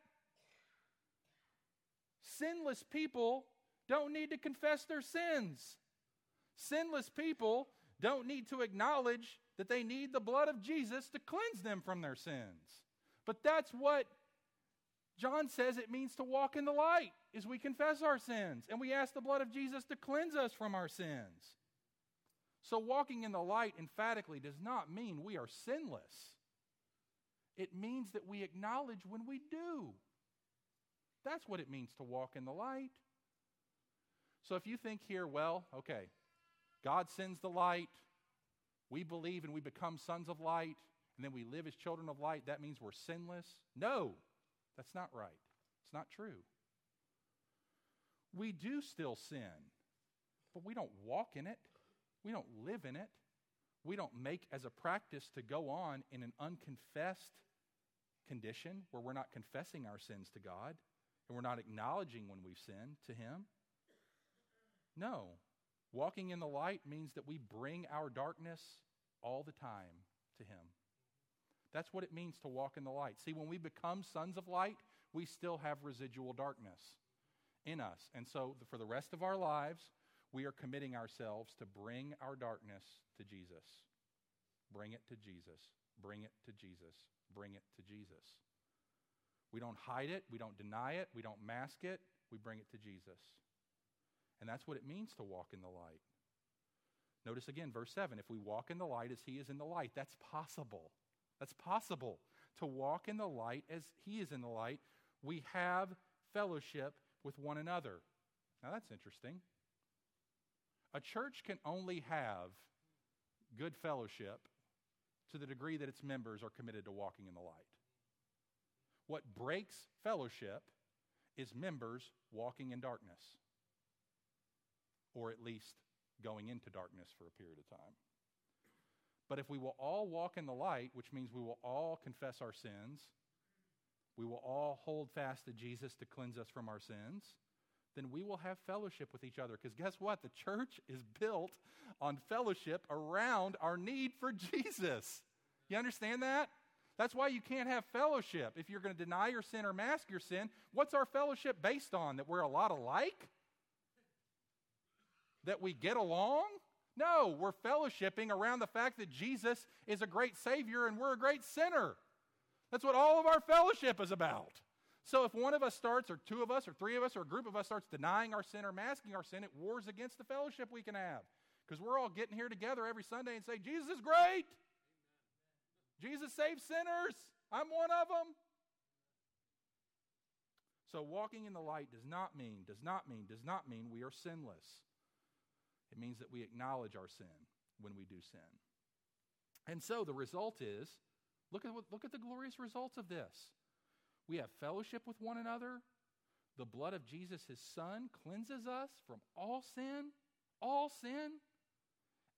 Sinless people don't need to confess their sins. Sinless people don't need to acknowledge that they need the blood of Jesus to cleanse them from their sins. But that's what John says it means to walk in the light is we confess our sins and we ask the blood of Jesus to cleanse us from our sins. So walking in the light emphatically does not mean we are sinless. It means that we acknowledge when we do. That's what it means to walk in the light. So if you think here, well, okay, God sends the light, we believe and we become sons of light, and then we live as children of light, that means we're sinless? No, that's not right. It's not true. We do still sin, but we don't walk in it, we don't live in it. We don't make as a practice to go on in an unconfessed condition where we're not confessing our sins to God and we're not acknowledging when we've sinned to Him. No. Walking in the light means that we bring our darkness all the time to Him. That's what it means to walk in the light. See, when we become sons of light, we still have residual darkness in us. And so, for the rest of our lives, we are committing ourselves to bring our darkness to Jesus. Bring it to Jesus. Bring it to Jesus. Bring it to Jesus. We don't hide it. We don't deny it. We don't mask it. We bring it to Jesus. And that's what it means to walk in the light. Notice again, verse 7 if we walk in the light as he is in the light, that's possible. That's possible to walk in the light as he is in the light. We have fellowship with one another. Now that's interesting. A church can only have good fellowship to the degree that its members are committed to walking in the light. What breaks fellowship is members walking in darkness, or at least going into darkness for a period of time. But if we will all walk in the light, which means we will all confess our sins, we will all hold fast to Jesus to cleanse us from our sins, then we will have fellowship with each other. Because guess what? The church is built on fellowship around our need for Jesus. You understand that? That's why you can't have fellowship. If you're going to deny your sin or mask your sin, what's our fellowship based on? That we're a lot alike? That we get along? No, we're fellowshipping around the fact that Jesus is a great Savior and we're a great sinner. That's what all of our fellowship is about. So if one of us starts, or two of us, or three of us, or a group of us starts denying our sin or masking our sin, it wars against the fellowship we can have. Because we're all getting here together every Sunday and say, Jesus is great. Jesus saves sinners. I'm one of them. So walking in the light does not mean, does not mean, does not mean we are sinless. It means that we acknowledge our sin when we do sin. And so the result is look at, look at the glorious results of this. We have fellowship with one another. The blood of Jesus, his son, cleanses us from all sin, all sin.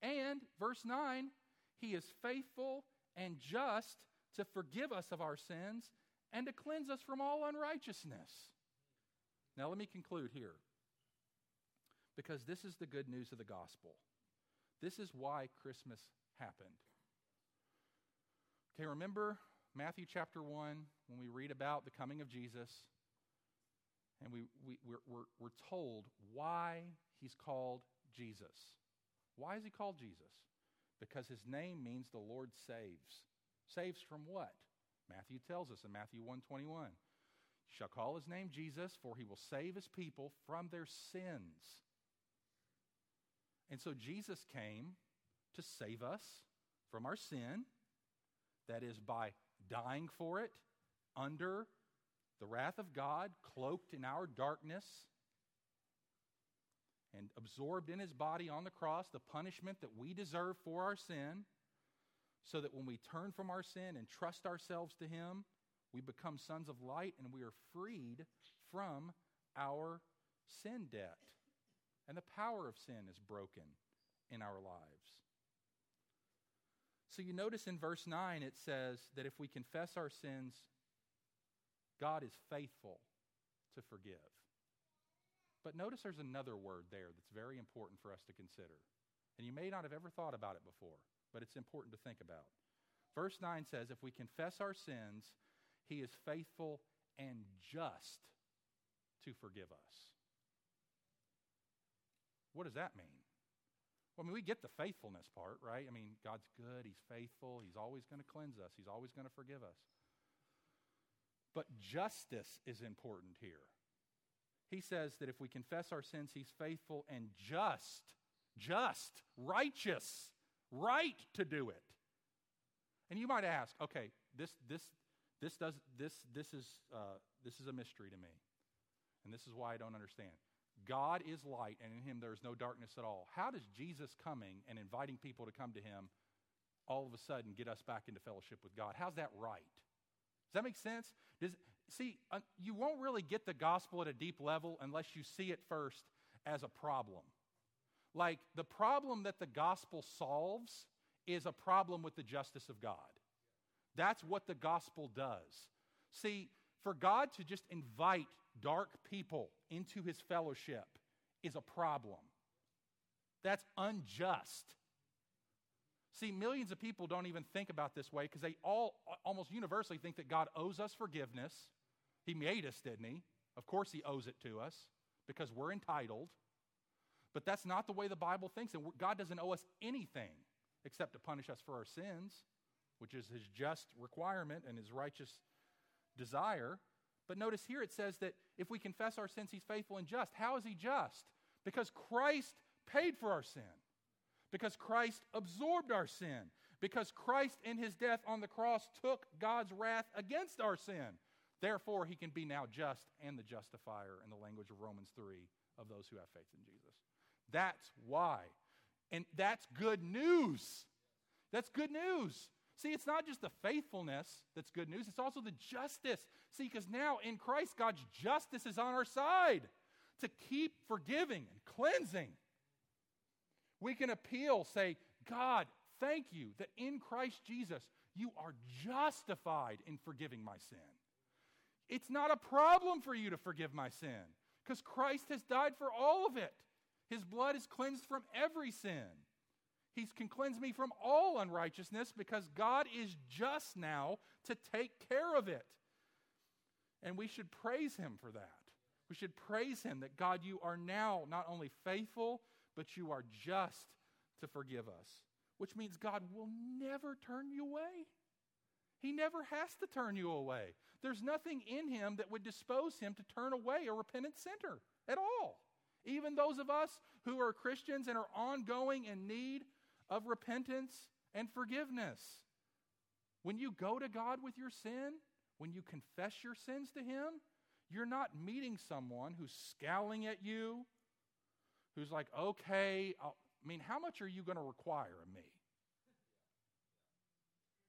And, verse 9, he is faithful and just to forgive us of our sins and to cleanse us from all unrighteousness. Now, let me conclude here because this is the good news of the gospel. This is why Christmas happened. Okay, remember Matthew chapter 1 when we read about the coming of Jesus and we, we, we're, we're, we're told why he's called Jesus. Why is he called Jesus? Because his name means the Lord saves. Saves from what? Matthew tells us in Matthew 121. shall call his name Jesus, for he will save his people from their sins. And so Jesus came to save us from our sin, that is, by dying for it under the wrath of God, cloaked in our darkness, and absorbed in his body on the cross the punishment that we deserve for our sin, so that when we turn from our sin and trust ourselves to him, we become sons of light and we are freed from our sin debt. And the power of sin is broken in our lives. So you notice in verse 9 it says that if we confess our sins, God is faithful to forgive. But notice there's another word there that's very important for us to consider. And you may not have ever thought about it before, but it's important to think about. Verse 9 says, If we confess our sins, he is faithful and just to forgive us. What does that mean? Well, I mean, we get the faithfulness part, right? I mean, God's good, He's faithful, He's always going to cleanse us, He's always going to forgive us. But justice is important here. He says that if we confess our sins, He's faithful and just, just, righteous, right to do it. And you might ask, okay, this, this, this, does, this, this, is, uh, this is a mystery to me. And this is why I don't understand. God is light, and in him there is no darkness at all. How does Jesus coming and inviting people to come to him all of a sudden get us back into fellowship with God? How's that right? Does that make sense? Does, see, uh, you won't really get the gospel at a deep level unless you see it first as a problem. Like the problem that the gospel solves is a problem with the justice of God. That's what the gospel does. See, for God to just invite dark people into his fellowship is a problem. That's unjust. See, millions of people don't even think about this way because they all almost universally think that God owes us forgiveness. He made us, didn't he? Of course, he owes it to us because we're entitled. But that's not the way the Bible thinks. And God doesn't owe us anything except to punish us for our sins which is his just requirement and his righteous desire. But notice here it says that if we confess our sins, he's faithful and just. How is he just? Because Christ paid for our sin, because Christ absorbed our sin, because Christ in his death on the cross took God's wrath against our sin. Therefore, he can be now just and the justifier in the language of Romans 3 of those who have faith in Jesus. That's why. And that's good news. That's good news. See, it's not just the faithfulness that's good news, it's also the justice. See, because now in Christ, God's justice is on our side to keep forgiving and cleansing. We can appeal, say, God, thank you that in Christ Jesus, you are justified in forgiving my sin. It's not a problem for you to forgive my sin because Christ has died for all of it. His blood is cleansed from every sin. He can cleanse me from all unrighteousness because God is just now to take care of it. And we should praise Him for that. We should praise Him that God, you are now not only faithful, but you are just to forgive us, which means God will never turn you away. He never has to turn you away. There's nothing in Him that would dispose Him to turn away a repentant sinner at all. Even those of us who are Christians and are ongoing in need of repentance and forgiveness. When you go to God with your sin, when you confess your sins to Him, you're not meeting someone who's scowling at you, who's like, okay, I'll, I mean, how much are you going to require of me?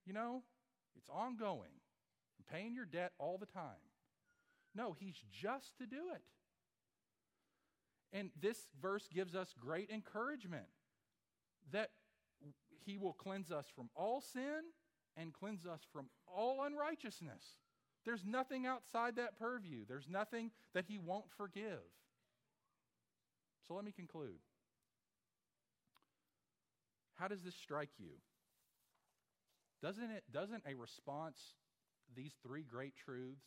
You know, it's ongoing. I'm paying your debt all the time. No, He's just to do it. And this verse gives us great encouragement that he will cleanse us from all sin and cleanse us from all unrighteousness. There's nothing outside that purview, there's nothing that He won't forgive. So let me conclude. How does this strike you? Doesn't it doesn't a response these three great truths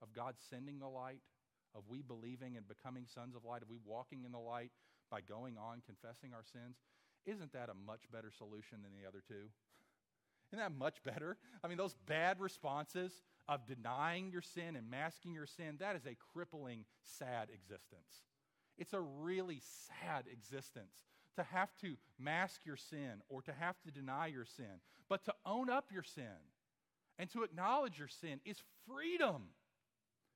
of God sending the light, of we believing and becoming sons of light, of we walking in the light by going on confessing our sins, isn't that a much better solution than the other two? Isn't that much better? I mean, those bad responses of denying your sin and masking your sin, that is a crippling, sad existence. It's a really sad existence to have to mask your sin or to have to deny your sin. But to own up your sin and to acknowledge your sin is freedom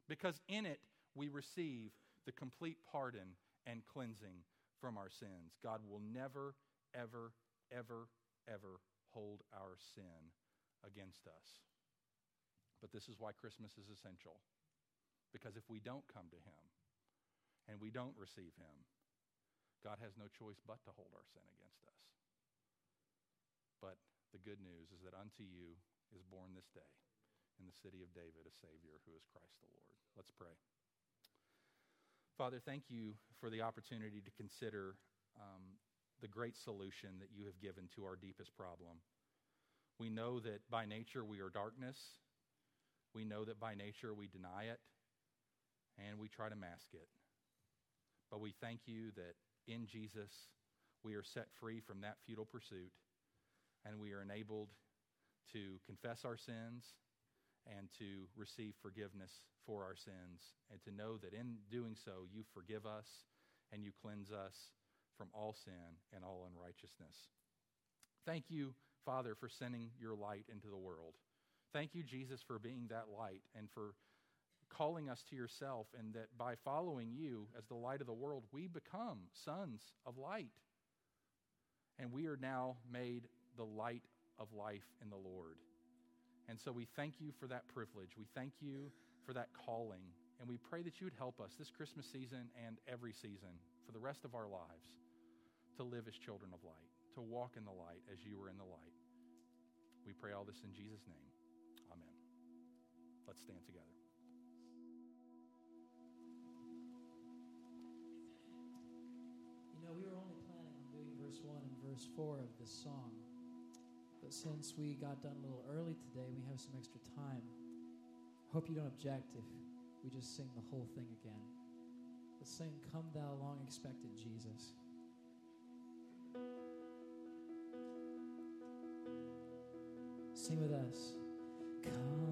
because in it we receive the complete pardon and cleansing from our sins. God will never, ever, ever, ever hold our sin against us. But this is why Christmas is essential. Because if we don't come to Him and we don't receive Him, God has no choice but to hold our sin against us. But the good news is that unto you is born this day in the city of David a Savior who is Christ the Lord. Let's pray. Father, thank you for the opportunity to consider um, the great solution that you have given to our deepest problem. We know that by nature we are darkness. We know that by nature we deny it and we try to mask it. But we thank you that in Jesus we are set free from that futile pursuit and we are enabled to confess our sins and to receive forgiveness for our sins, and to know that in doing so, you forgive us and you cleanse us from all sin and all unrighteousness. Thank you, Father, for sending your light into the world. Thank you, Jesus, for being that light and for calling us to yourself, and that by following you as the light of the world, we become sons of light. And we are now made the light of life in the Lord. And so we thank you for that privilege. We thank you for that calling. And we pray that you would help us this Christmas season and every season for the rest of our lives to live as children of light, to walk in the light as you were in the light. We pray all this in Jesus' name. Amen. Let's stand together. You know, we were only planning on doing verse 1 and verse 4 of this song. But since we got done a little early today, we have some extra time. Hope you don't object if we just sing the whole thing again. Let's sing Come Thou Long Expected Jesus. Sing with us. Come,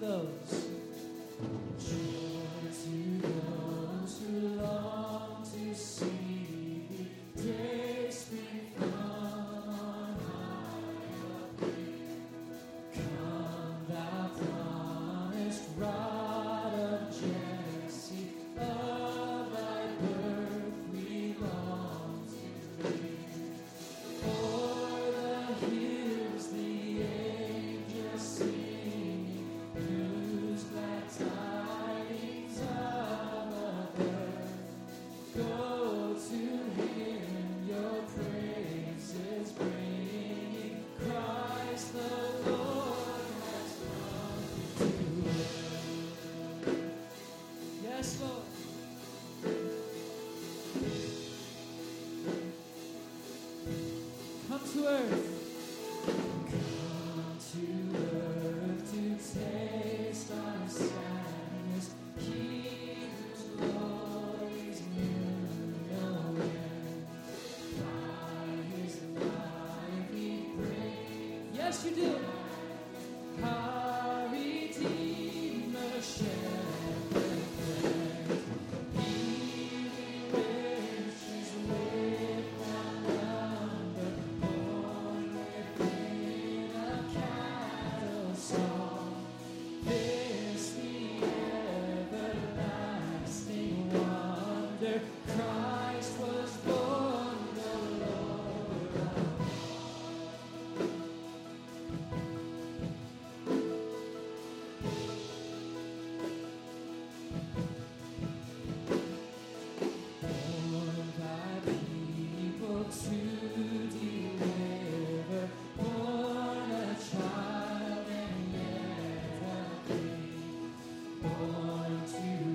those. born to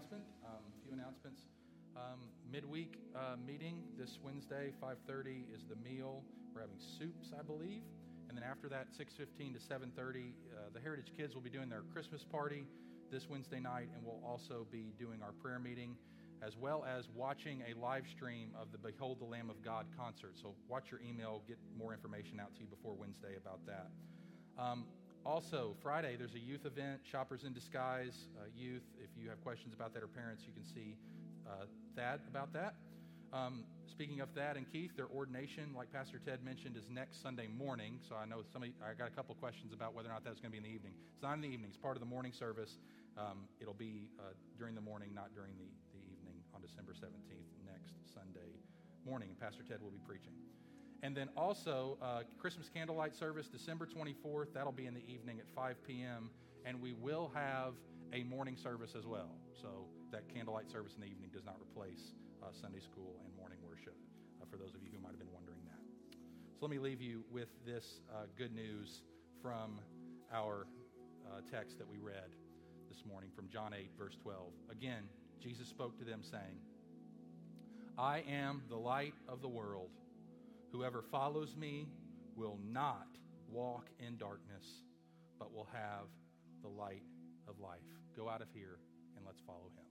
announcement, um, a few announcements. Um, midweek uh, meeting this Wednesday, 5:30 is the meal. We're having soups, I believe, and then after that, 6:15 to 7:30, uh, the Heritage Kids will be doing their Christmas party this Wednesday night, and we'll also be doing our prayer meeting, as well as watching a live stream of the Behold the Lamb of God concert. So watch your email, get more information out to you before Wednesday about that. Um, also, Friday, there's a youth event, Shoppers in Disguise uh, Youth. You have questions about that or parents, you can see uh, Thad about that. Um, speaking of Thad and Keith, their ordination, like Pastor Ted mentioned, is next Sunday morning. So I know somebody, I got a couple questions about whether or not that's going to be in the evening. It's not in the evening, it's part of the morning service. Um, it'll be uh, during the morning, not during the, the evening on December 17th, next Sunday morning. Pastor Ted will be preaching. And then also, uh, Christmas candlelight service, December 24th. That'll be in the evening at 5 p.m. And we will have a morning service as well. So that candlelight service in the evening does not replace uh, Sunday school and morning worship, uh, for those of you who might have been wondering that. So let me leave you with this uh, good news from our uh, text that we read this morning from John 8, verse 12. Again, Jesus spoke to them, saying, I am the light of the world. Whoever follows me will not walk in darkness, but will have the light of life. Go out of here and let's follow him.